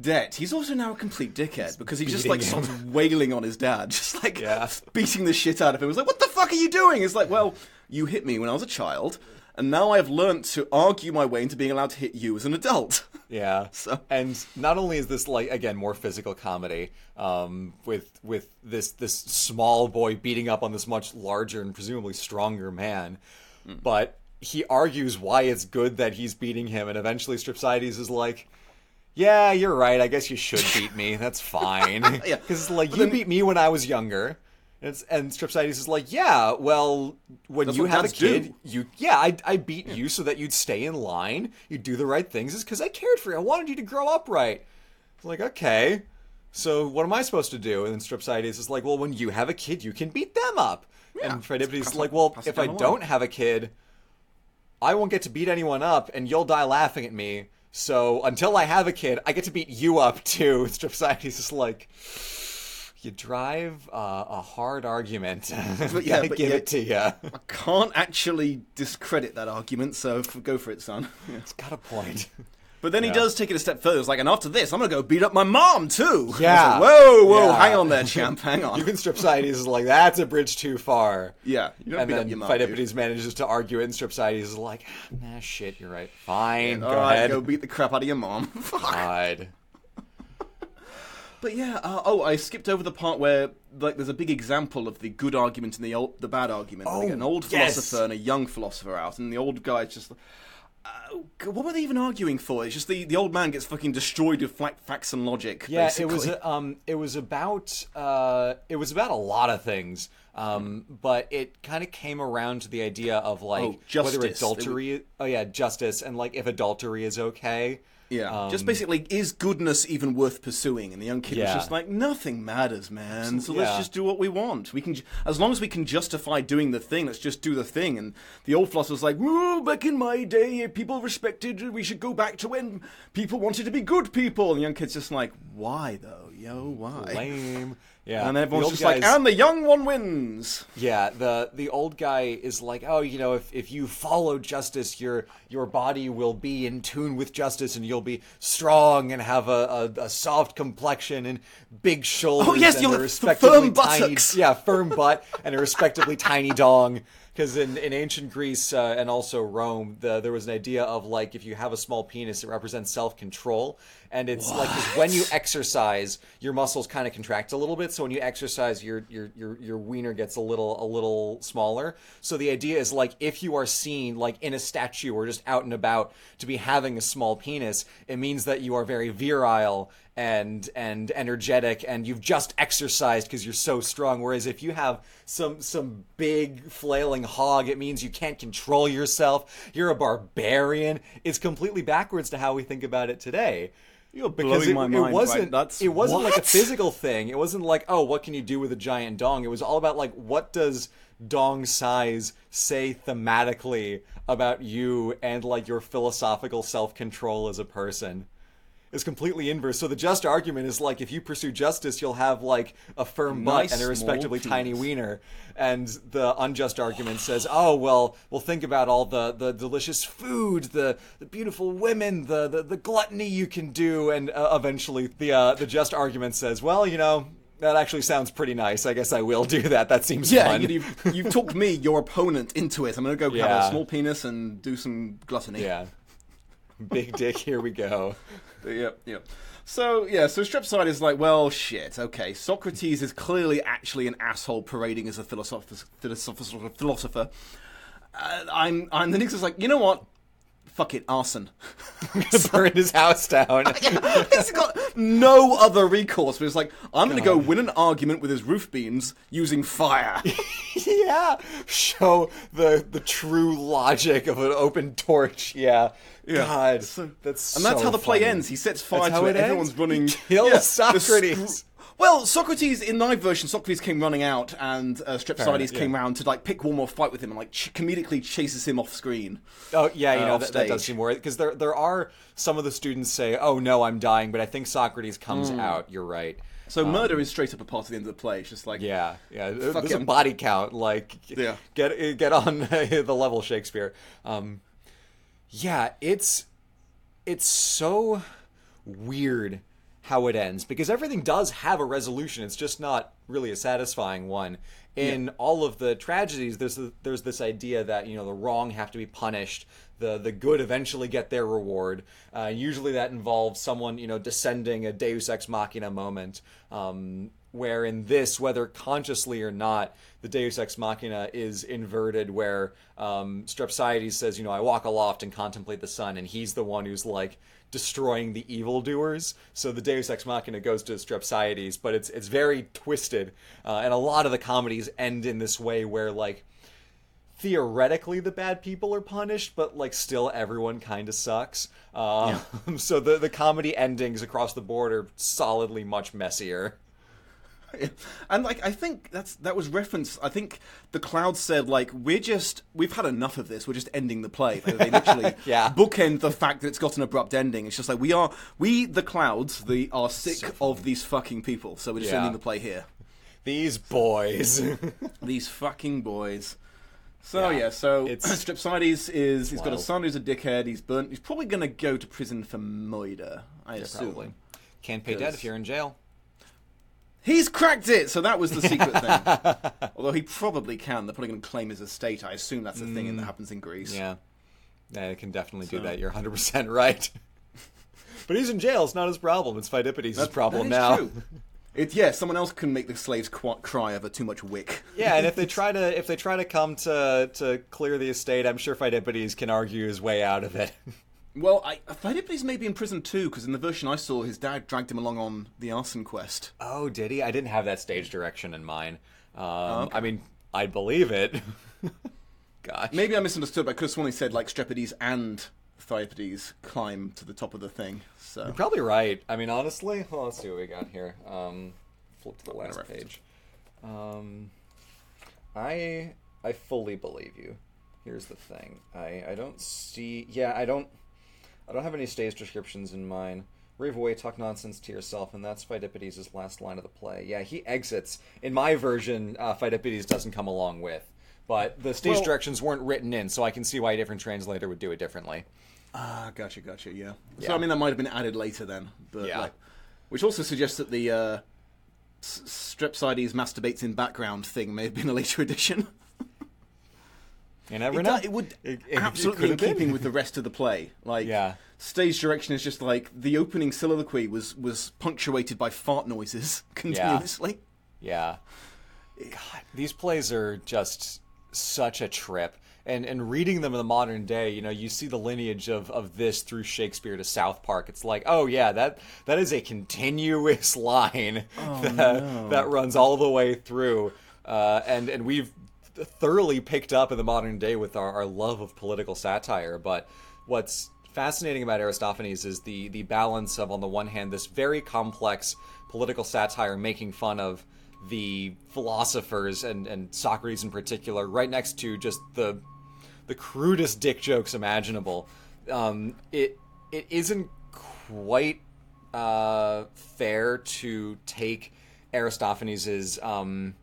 debt, he's also now a complete dickhead because he just like him. starts wailing on his dad, just like Yeah. beating the shit out of him. It's like, what the fuck are you doing? It's like, well, you hit me when I was a child. And now I've learned to argue my way into being allowed to hit you as an adult. Yeah. So- And not only is this like again more physical comedy, um, with with this this small boy beating up on this much larger and presumably stronger man, but he argues why it's good that he's beating him, and eventually Strepsiades is like. Yeah, you're right. I guess you should beat me. That's fine. Yeah. Because like you then- beat me when I was younger, and, it's, and Strepsiades is like, yeah, well, when That's you have a dads do. kid, you yeah, I I beat you so that you'd stay in line, you'd do the right things. Is because I cared for you. I wanted you to grow up right. It's like okay, so what am I supposed to do? And then Strepsiades is like, well, when you have a kid, you can beat them up. Yeah. And Pheidippides is like, well, if I don't have a kid, I won't get to beat anyone up, and you'll die laughing at me. So until I have a kid, I get to beat you up too. Strepsiades is like, you drive uh, a hard argument. But yeah, but give yeah- it to you. I can't actually discredit that argument, so go for it, son. Yeah. It's got a point. But then he does take it a step further. It's like, and after this, I'm gonna go beat up my mom too. Yeah. like, whoa, whoa, Yeah. hang on there, champ, hang on. you Even Strepsiades is like, that's a bridge too far. yeah, you don't And beat up then your mom. Pheidippides manages to argue it, and Strepsiades is like, nah, shit, you're right. Fine, All go right, ahead. go beat the crap out of your mom. Fuck. God. But yeah, uh, oh, I skipped over the part where like there's a big example of the good argument and the old, the bad argument. Oh, an old yes. philosopher and a young philosopher out, and the old guy's just. Uh, what were they even arguing for? It's just the, the old man gets fucking destroyed with fla- facts and logic. Yeah, basically. it was um, it was about uh, it was about a lot of things, um, but it kind of came around to the idea of like Oh, whether adultery. Oh yeah, justice, and like if adultery is okay. Yeah, just Um, basically, is goodness even worth pursuing? And the young kid Yeah. was just like, nothing matters, man. So let's just do what we want. We can, as long as we can justify doing the thing, let's just do the thing. And the old philosopher's like, "Well, back in my day, people respected. We should go back to when people wanted to be good people." And the young kid's just like, "Why though? yo, why? Lame. Yeah. And everyone's just like, and the young one wins. Yeah, the the old guy is like, oh, you know, if, if you follow justice, your your body will be in tune with justice, and you'll be strong and have a, a, a soft complexion and big shoulders. Oh, yes, and you'll have firm tiny, buttocks. yeah, firm butt and a respectively tiny dong. Because in, in ancient Greece uh, and also Rome, the, there was an idea of like if you have a small penis, it represents self control, and it's like 'cause when you exercise, your muscles kind of contract a little bit. So when you exercise, your your your your wiener gets a little a little smaller. So the idea is like if you are seen like in a statue or just out and about to be having a small penis, it means that you are very virile and and energetic and you've just exercised because you're so strong. Whereas if you have some some big flailing hog it means you can't control yourself. You're a barbarian. It's completely backwards to how we think about it today You're because blowing it, my it mind. wasn't right? It wasn't like a physical thing it wasn't like oh what can you do with a giant dong it was all about like what does dong size say thematically about you and like your philosophical self-control as a person is completely inverse. So the just argument is like if you pursue justice, you'll have like a firm butt and a respectively tiny wiener. And the unjust argument says, oh well, well think about all the the delicious food, the the beautiful women, the the, the gluttony you can do, and uh, eventually the uh, the just argument says, well, you know. That actually sounds pretty nice. I guess I will do that. That seems Yeah, fun. you, you've, you've talked me, your opponent, into it. I'm going to go have a small penis and do some gluttony. yeah. Big dick, here we go. Yep, yep. So yeah, so Strepsiades is like, well, shit. Okay, Socrates is clearly actually an asshole parading as a philosopher. philosopher, philosopher. Uh, I'm, I'm the next is like, you know what? Fuck it, arson. Burn his house down. He's got no other recourse. But it's like, I'm going to go win an argument with his roof beams using fire. yeah, show the the true logic of an open torch. Yeah, Yeah. God, So- that's And that's so how the play funny. ends. He sets fire That's to it. Everyone's running. Kills the Socrates. Well, Socrates in my version, Socrates came running out, and uh, Strepsiades yeah. came round to like pick one more fight with him, and like ch- comedically chases him off screen. Oh yeah, you uh, know that, that does seem worth because there there are some of the students say, "Oh no, I'm dying," but I think Socrates comes out. You're right. So murder is straight up a part of the end of the play. It's just like Um, Yeah, yeah. Fuck There's a body count. Like, Yeah. get get on the level Shakespeare. Um, yeah, it's it's so weird how it ends because everything does have a resolution. It's just not really a satisfying one. In all of the tragedies, there's a, there's this idea that you know the wrong have to be punished, the the good eventually get their reward. Uh, usually, that involves someone you know descending a Deus ex machina moment. Um, where in this, whether consciously or not, the Deus Ex Machina is inverted, where um, Strepsiades says, you know, I walk aloft and contemplate the sun, and he's the one who's like destroying the evildoers. So the Deus Ex Machina goes to Strepsiades, but it's it's very twisted, uh, and a lot of the comedies end in this way where like theoretically the bad people are punished, but like still everyone kind of sucks. Um, so the the comedy endings across the board are solidly much messier. and like I think that's that was referenced. I think the cloud said like we're just we've had enough of this. We're just ending the play. Like, they literally Yeah. bookend the fact that it's got an abrupt ending. It's just like we are we the clouds the are sick of these fucking people. So we're just Yeah. ending the play here. These boys. These fucking boys. So Yeah, yeah, so it's- Strepsiades is he's got a son who's a dickhead. He's burnt. He's probably gonna go to prison for murder. I assume. Probably. Can't pay debt if you're in jail. He's cracked it, so that was the secret thing. Although he probably can. They're probably going to claim his estate. I assume that's a thing that happens in Greece. Mm. Yeah. Yeah, it can definitely do that. You're 100% right. but he's in jail. It's not his problem. It's Pheidippides' That- problem that now. true. It, yeah, someone else can make the slaves qu- cry over too much wick. Yeah, and if they try to if they try to come to to clear the estate, I'm sure Pheidippides can argue his way out of it. Well, I, Pheidippides may be in prison too, because in the version I saw, his dad dragged him along on the arson quest. oh, did he? I didn't have that stage direction in mind. Um, Oh, okay. I mean, I believe it. Gosh. Maybe I misunderstood, but I could have sworn he said like Strepsiades and Pheidippides climb to the top of the thing. So You're probably right. I mean, honestly, well, let's see what we got here. Um, flip to the last page. Um, I I fully believe you. Here's the thing. I I don't see. Yeah, I don't. I don't have any stage descriptions in mine. Rave away, talk nonsense to yourself, and that's Pheidippides' last line of the play. Yeah, he exits. In my version, uh, Pheidippides doesn't come along with. But the stage Well- directions weren't written in, so I can see why a different translator would do it differently. Ah, gotcha, gotcha. Yeah. So I mean, that might have been added later then, but Yeah. like, which also suggests that the uh, Strepsiades masturbates in background thing may have been a later addition. You never It, know. it would It- it- it absolutely could in keeping with the rest of the play. Like, Yeah. stage direction is just like the opening soliloquy was was punctuated by fart noises continuously. Yeah. God, these plays are just such a trip. And and reading them in the modern day, you know, you see the lineage of, of this through Shakespeare to South Park. It's like, oh yeah, that that is a continuous line that that runs all the way through. Uh, and and we've thoroughly picked up in the modern day with our, our love of political satire. But what's fascinating about Aristophanes is the the balance of on the one hand this very complex political satire making fun of the philosophers and, and Socrates in particular, right next to just the the crudest dick jokes imaginable. Um, it it isn't quite uh, fair to take Aristophanes's um,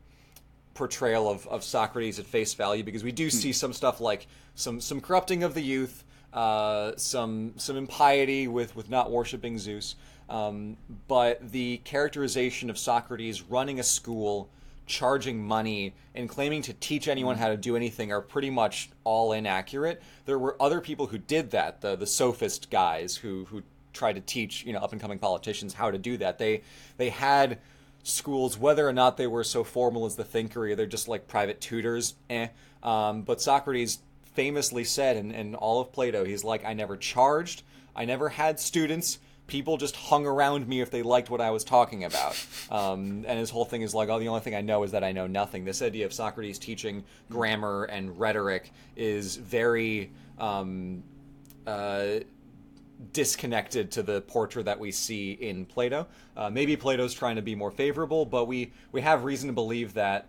portrayal of, of Socrates at face value because we do see some stuff like some some corrupting of the youth, uh, some some impiety with with not worshiping Zeus, um, but the characterization of Socrates running a school, charging money, and claiming to teach anyone how to do anything are pretty much all inaccurate. There were other people who did that, the the sophist guys who who tried to teach you know up and coming politicians how to do that. They they had schools, whether or not they were so formal as the Thinkery, they're just like private tutors. Eh. Um, but Socrates famously said in, in all of Plato, he's like, I never charged, I never had students. People just hung around me if they liked what I was talking about. Um, and his whole thing is like, oh, the only thing I know is that I know nothing. This idea of Socrates teaching grammar and rhetoric is very. Um, uh, disconnected to the portrait that we see in Plato. Uh, maybe Plato's trying to be more favorable, but we we have reason to believe that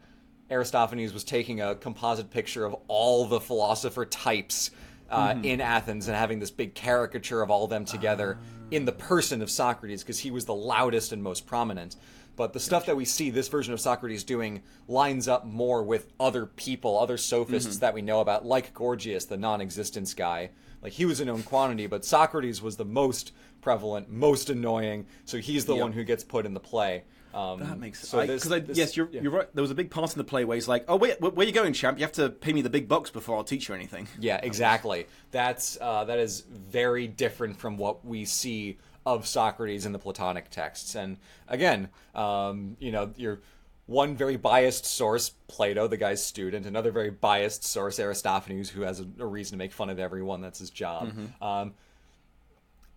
Aristophanes was taking a composite picture of all the philosopher types uh, in Athens and having this big caricature of all of them together in the person of Socrates because he was the loudest and most prominent. But the stuff that we see this version of Socrates doing lines up more with other people, other sophists that we know about, like Gorgias, the non existence guy. Like, he was a known quantity, but Socrates was the most prevalent, most annoying, so he's the Yeah. one who gets put in the play. Um, That makes sense. so 'cause I- this- yes, you're, yeah. you're right. There was a big part in the play where he's like, "Oh wait, where, where you going, champ? You have to pay me the big bucks before I'll teach you anything." Yeah, exactly. That's uh, that is very different from what we see of Socrates in the Platonic texts. And again, um, you know, you're one very biased source, Plato, the guy's student. Another very biased source, Aristophanes, who has a, a reason to make fun of everyone. That's his job. Um,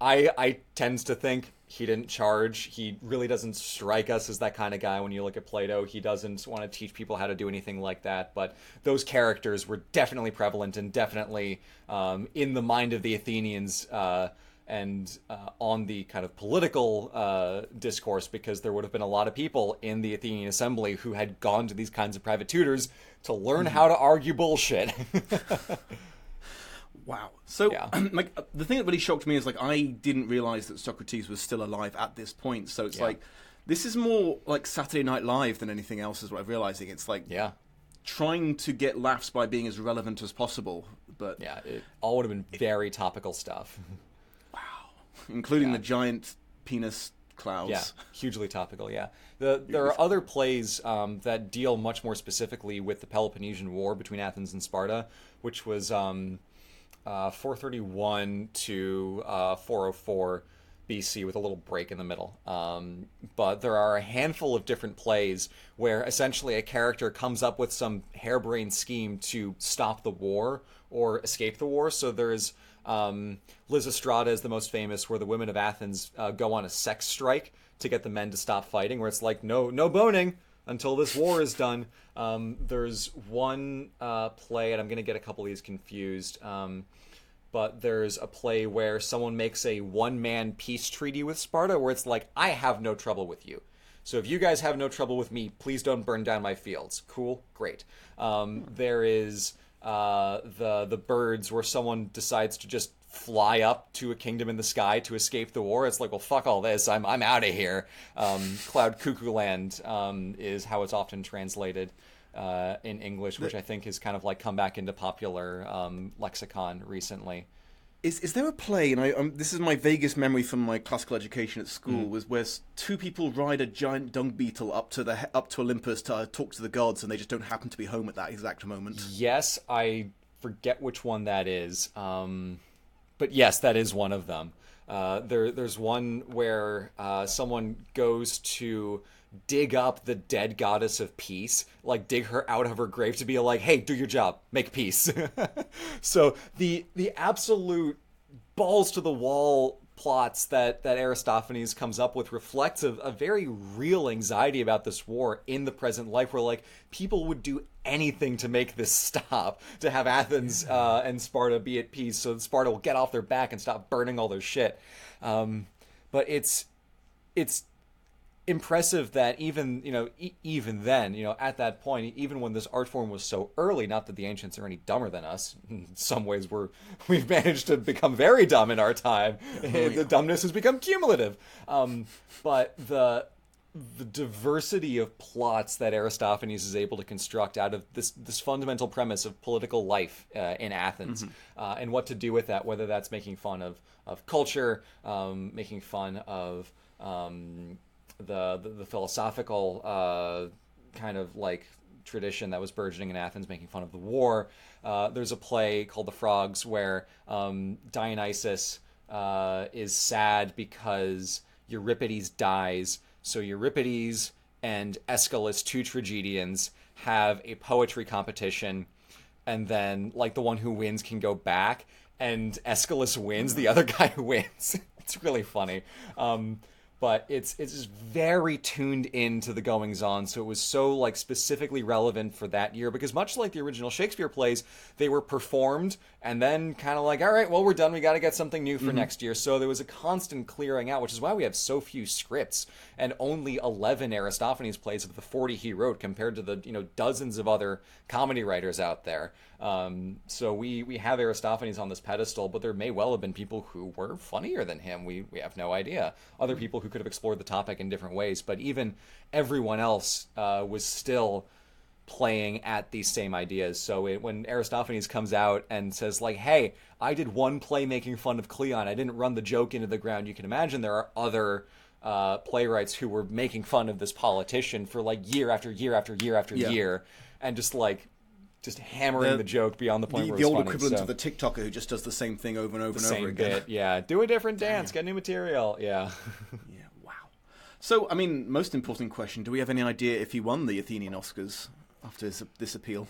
I I tends to think he didn't charge. He really doesn't strike us as that kind of guy when you look at Plato. He doesn't want to teach people how to do anything like that. But those characters were definitely prevalent and definitely um, in the mind of the Athenians uh, and uh, on the kind of political uh, discourse because there would have been a lot of people in the Athenian assembly who had gone to these kinds of private tutors to learn how to argue bullshit. Wow. So, Yeah. like, uh, the thing that really shocked me is like I didn't realize that Socrates was still alive at this point. So it's Yeah. like this is more like Saturday Night Live than anything else. Is what I'm realizing. It's like yeah. trying to get laughs by being as relevant as possible, but Yeah, it all would have been very topical stuff. including Yeah. the giant penis clouds. Yeah, hugely topical. Yeah, the, there are other plays um, that deal much more specifically with the Peloponnesian War between Athens and Sparta, which was um, uh, 431 to uh, 404 BC, with a little break in the middle. Um, but there are a handful of different plays where essentially a character comes up with some harebrained scheme to stop the war or escape the war. So there's um, Lysistrata is the most famous, where the women of Athens uh, go on a sex strike to get the men to stop fighting. Where it's like, no, no boning until this war is done. Um, there's one uh, play, and I'm going to get a couple of these confused. Um, but there's a play where someone makes a one-man peace treaty with Sparta, where it's like, I have no trouble with you. So if you guys have no trouble with me, please don't burn down my fields. Cool, great. Um, there is uh, the the birds, where someone decides to just fly up to a kingdom in the sky to escape the war. It's like, well, fuck all this. I'm I'm out of here. Um, Cloud Cuckoo Land um, is how it's often translated uh, in English, which I think has kind of like come back into popular um, lexicon recently. Is is there a play? And I, um, this is my vaguest memory from my classical education at school Hmm. was where two people ride a giant dung beetle up to the up to Olympus to uh, talk to the gods, and they just don't happen to be home at that exact moment. Yes, I forget which one that is. Um, but yes, that is one of them. Uh, there, there's one where uh, someone goes to dig up the dead goddess of peace, like dig her out of her grave to be like, "Hey, do your job, make peace." so the the absolute balls to the wall plots that that Aristophanes comes up with reflects a, a very real anxiety about this war in the present life where like people would do anything to make this stop to have Athens uh, and Sparta be at peace so that Sparta will get off their back and stop burning all their shit um, but it's it's impressive that even you know e- even then you know at that point even when this art form was so early not that the ancients are any dumber than us in some ways we're we've managed to become very dumb in our time. The dumbness has become cumulative. Um, but the the diversity of plots that Aristophanes is able to construct out of this this fundamental premise of political life uh, in Athens, uh, and what to do with that, whether that's making fun of of culture, um, making fun of um, the, the the philosophical uh, kind of like tradition that was burgeoning in Athens, making fun of the war. Uh, there's a play called The Frogs where um, Dionysus uh, is sad because Euripides dies. So Euripides and Aeschylus, two tragedians, have a poetry competition, and then like the one who wins can go back, and Aeschylus wins, the other guy wins. it's really funny. Um, but it's it's just very tuned into the goings on. So it was so like specifically relevant for that year because much like the original shakespeare plays they were performed and then kind of like all right well we're done. We got to get something new for next year. So there was a constant clearing out which is why we have so few scripts and only 11 aristophanes plays of the 40 he wrote compared to the you know dozens of other comedy writers out there. Um, so we we have aristophanes on this pedestal but there may well have been people who were funnier than him. We we have no idea. Other people who could have explored the topic in different ways but even everyone else uh, was still playing at these same ideas. So it, when Aristophanes comes out and says like, "Hey, I did one play making fun of Cleon. I didn't run the joke into the ground." You can imagine there are other uh, playwrights who were making fun of this politician for like year after year after year after Yeah. year, and just like just hammering The- the, joke beyond the point The, the old funny. equivalent So, of the TikToker who just does the same thing over and over the and over again. bit. Yeah, do a different dance, get new material. Yeah. Yeah, wow. So, I mean, most important question: Do we have any idea if he won the Athenian Oscars after this, this appeal?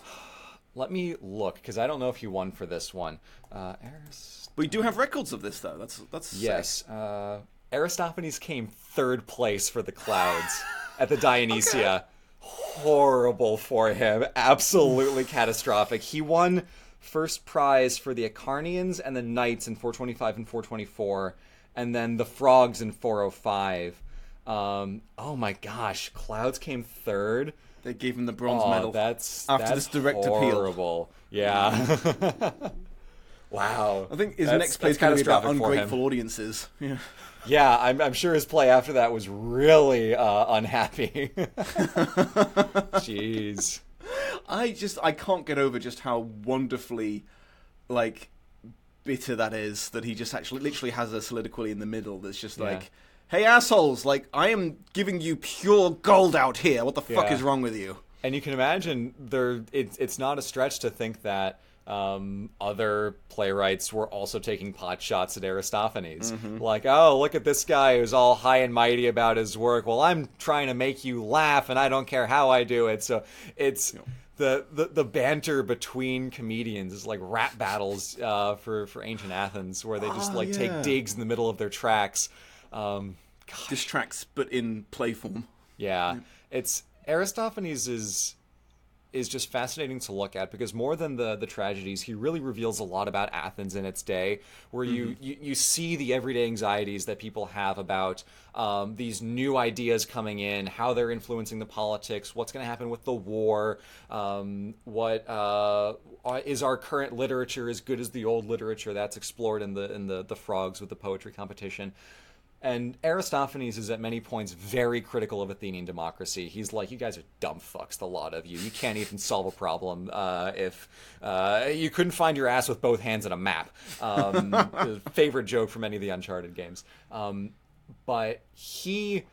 Let me look because I don't know if he won for this one. Uh, Arist- We do have records of this, though. That's that's sick. Yes. Uh, Aristophanes came third place for the Clouds at the Dionysia. Horrible for him. Absolutely catastrophic. He won first prize for the Acharnians and the Knights in 425 and 424, and then the Frogs in 405. Um, oh my gosh, Clouds came third. They gave him the bronze Oh, medal. that's after that's this direct appeal. Yeah. wow. I think his That's- next play is going to be about ungrateful audiences. Yeah. Yeah, I'm, I'm sure his play after that was really uh, unhappy. Jeez. I just I can't get over just how wonderfully like bitter that is that he just actually literally has a soliloquy in the middle that's just Yeah. Hey assholes like I am giving you pure gold out here what the fuck is wrong with you And you can imagine there it's it's not a stretch to think that um, other playwrights were also taking pot shots at Aristophanes. Like, oh, look at this guy who's all high and mighty about his work. Well, I'm trying to make you laugh, and I don't care how I do it. So it's the, the the banter between comedians is like rap battles uh, for for ancient Athens, where they just Oh, like yeah. take digs in the middle of their tracks. Um, distracts but in play form. Yeah, it's Aristophanes is is just fascinating to look at because more than the the tragedies, he really reveals a lot about Athens in its day, where you you, you see the everyday anxieties that people have about um, these new ideas coming in, how they're influencing the politics, what's going to happen with the war, um, what uh, is our current literature as good as the old literature that's explored in the in the the frogs with the poetry competition. And Aristophanes is at many points very critical of Athenian democracy. He's like, you guys are dumb fucks, the lot of you. You can't even solve a problem uh, if uh, you couldn't find your ass with both hands on a map. Um, favorite joke from any of the Uncharted games. Um, but he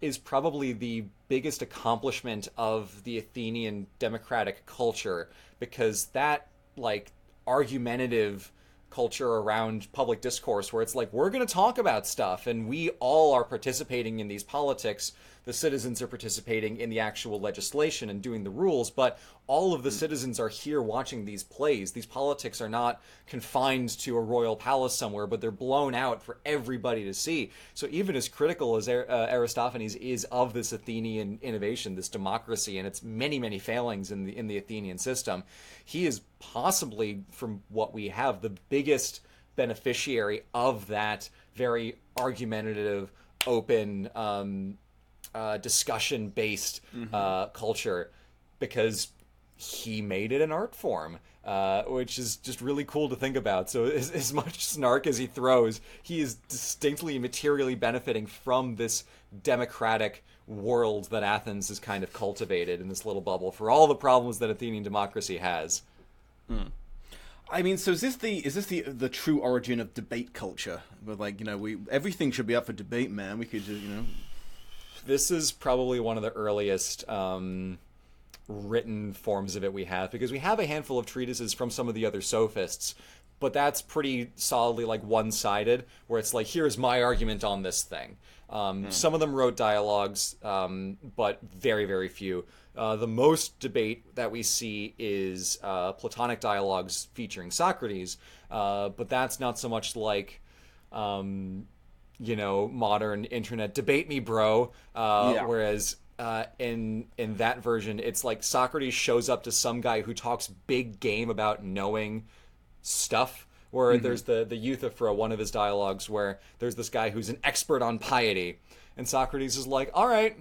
is probably the biggest accomplishment of the Athenian democratic culture because that, like, argumentative culture around public discourse where it's like we're going to talk about stuff and we all are participating in these politics the citizens are participating in the actual legislation and doing the rules but all of the citizens are here watching these plays. These politics are not confined to a royal palace somewhere but they're blown out for everybody to see. So even as critical as uh, aristophanes is of this athenian innovation this democracy and its many many failings in the in the athenian system he is possibly from what we have the biggest beneficiary of that very argumentative open um, uh, discussion based mm-hmm. uh, culture because he made it an art form, uh, which is just really cool to think about. So, as, as, much snark as he throws, he is distinctly materially benefiting from this democratic world that Athens has kind of cultivated in this little bubble for all the problems that Athenian democracy has. Hmm. I mean, so is this the is this the the true origin of debate culture? Where like you know we everything should be up for debate, man. We could just you know. This is probably one of the earliest um, written forms of it we have because we have a handful of treatises from some of the other sophists, but that's pretty solidly like one sided, where it's like here's my argument on this thing. Um, hmm. Some of them wrote dialogues, um, but very very few. Uh, the most debate that we see is uh, Platonic dialogues featuring Socrates, uh, but that's not so much like, um, you know, modern internet debate me, bro. Uh, yeah. Whereas uh, in in that version, it's like Socrates shows up to some guy who talks big game about knowing stuff. Where mm-hmm. there's the the Euthyphro, one of his dialogues, where there's this guy who's an expert on piety, and Socrates is like, "All right,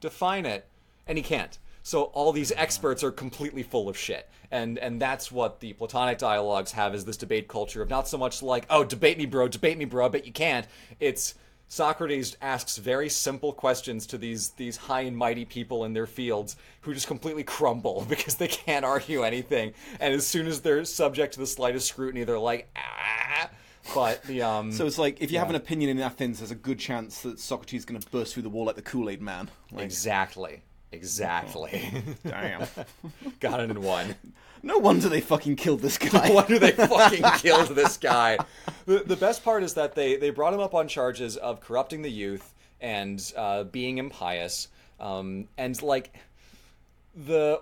define it." and he can't. So all these experts are completely full of shit. And and that's what the Platonic dialogues have is this debate culture of not so much like, oh, debate me, bro, debate me, bro, but you can't. It's Socrates asks very simple questions to these these high and mighty people in their fields who just completely crumble because they can't argue anything. And as soon as they're subject to the slightest scrutiny, they're like, ah. But the um. So it's like if you yeah. have an opinion in Athens, there's a good chance that Socrates is going to burst through the wall like the Kool Aid Man. Like, exactly. Exactly. Damn. Got it in one. No wonder they fucking killed this guy. no wonder they fucking killed this guy. The, the best part is that they, they brought him up on charges of corrupting the youth and uh, being impious. Um, and, like, the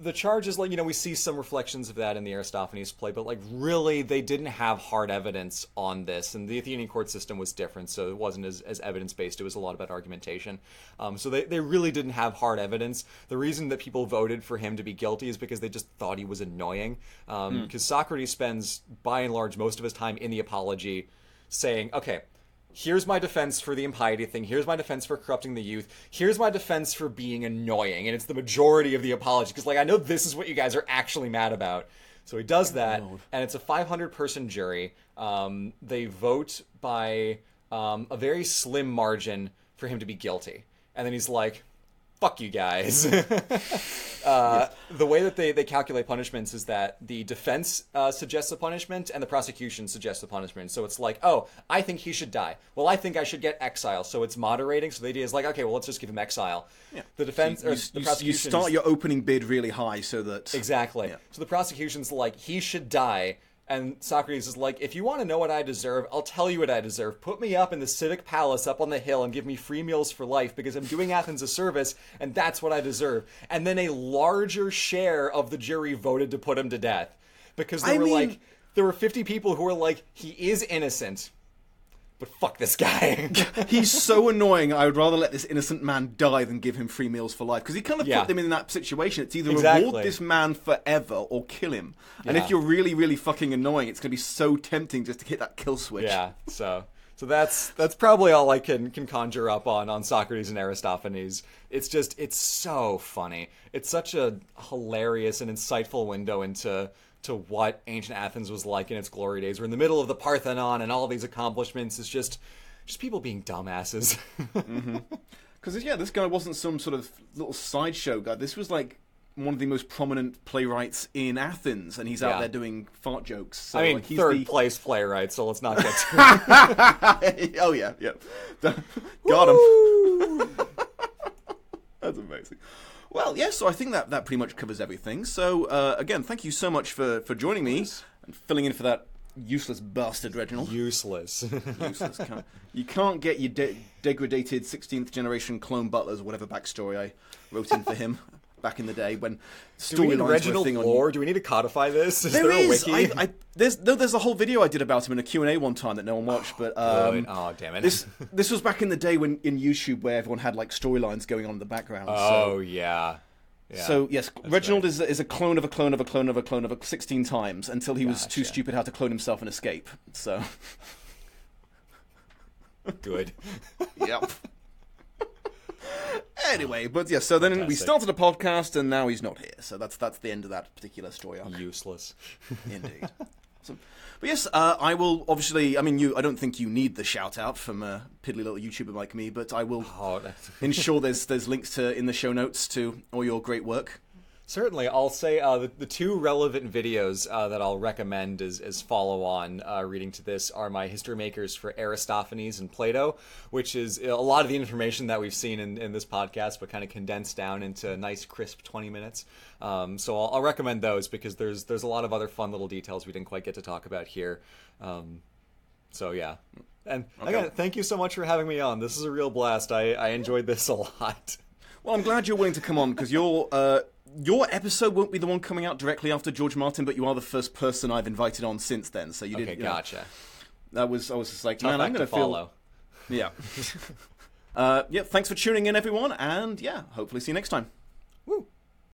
the charges like you know we see some reflections of that in the aristophanes play but like really they didn't have hard evidence on this and the athenian court system was different so it wasn't as, as evidence based it was a lot about argumentation. Um, so they, they really didn't have hard evidence. The reason that people voted for him to be guilty is because they just thought he was annoying. Because um, mm. socrates spends by and large most of his time in the apology saying okay here's my defense for the impiety thing. Here's my defense for corrupting the youth. Here's my defense for being annoying. And it's the majority of the apology because, like, I know this is what you guys are actually mad about. So he does that, and it's a 500 person jury. Um, they vote by um, a very slim margin for him to be guilty. And then he's like, fuck you guys. uh, the way that they, they calculate punishments is that the defense uh, suggests a punishment and the prosecution suggests a punishment. So it's like, oh, I think he should die. Well, I think I should get exile. So it's moderating. So the idea is like, okay, well, let's just give him exile. Yeah. The defense so you, or the prosecution. You start your opening bid really high so that exactly. Yeah. So the prosecution's like, he should die and Socrates is like, if you want to know what I deserve, I'll tell you what I deserve. Put me up in the civic palace up on the hill and give me free meals for life because I'm doing Athens a service and that's what I deserve. And then a larger share of the jury voted to put him to death because there I were mean... like, there were 50 people who were like, he is innocent, but fuck this guy. He's so annoying. I would rather let this innocent man die than give him free meals for life because he kind of Yeah. put them in that situation. It's either Exactly. reward this man forever or kill him. And if you're really, really fucking annoying, it's going to be so tempting just to hit that kill switch. yeah. So so that's that's probably all I can can conjure up on on Socrates and Aristophanes. It's just it's so funny. It's such a hilarious and insightful window into to what ancient Athens was like in its glory days. We're in the middle of the Parthenon and all these accomplishments. It's just just people being dumbasses. Mm-hmm. Because yeah, this guy wasn't some sort of little sideshow guy. This was like one of the most prominent playwrights in Athens, and he's out Yeah. there doing fart jokes. So, I mean, like, he's third the... place playwright, so let's not get too oh yeah, yeah, got him. That's amazing. Well, yeah. So I think that that pretty much covers everything. So uh, again, thank you so much for for joining me and filling in for that useless bastard, Reginald. useless. useless. Can't, you can't get your de- degraded 16th generation clone butlers, whatever backstory I wrote in for him back in the day when storylines were a thing on. lore? Do we need to codify this? Is There there a wiki? I, I, there's no. There's a whole video I did about him in a Q and A one time that no one watched. But um, oh damn it! this this was back in the day when in YouTube where everyone had like storylines going on in the background. oh yeah. yeah. So, so yes, Reginald is is a clone of a clone of a clone of a clone of a 16 times until he was too Gotcha. stupid how to clone himself and escape. So good. yep. Anyway, but yeah, so then we started a podcast and now he's not here. So that's that's the end of that particular story arc. Useless. Indeed. Awesome. But yes, uh, I will obviously. I mean, you. I don't think you need the shout out from a piddly little YouTuber like me, but I will Oh, ensure there's there's links to in the show notes to all your great work. Certainly, I'll say uh, the, the two relevant videos uh, that I'll recommend as, as follow on uh, reading to this are my history makers for Aristophanes and Plato, which is a lot of the information that we've seen in, in this podcast, but kind of condensed down into a nice, crisp 20 minutes. Um, so I'll, I'll recommend those because there's there's a lot of other fun little details we didn't quite get to talk about here. Um, so yeah. And again, thank you so much for having me on. This is a real blast. I, I enjoyed this a lot. Well, I'm glad you're willing to come on because your uh, your episode won't be the one coming out directly after George Martin, but you are the first person I've invited on since then. So you Okay, did. you know, gotcha. that was I was just like, Tough man, I'm going to to feel. follow. Yeah. uh, yeah. Thanks for tuning in, everyone, and yeah, hopefully see you next time.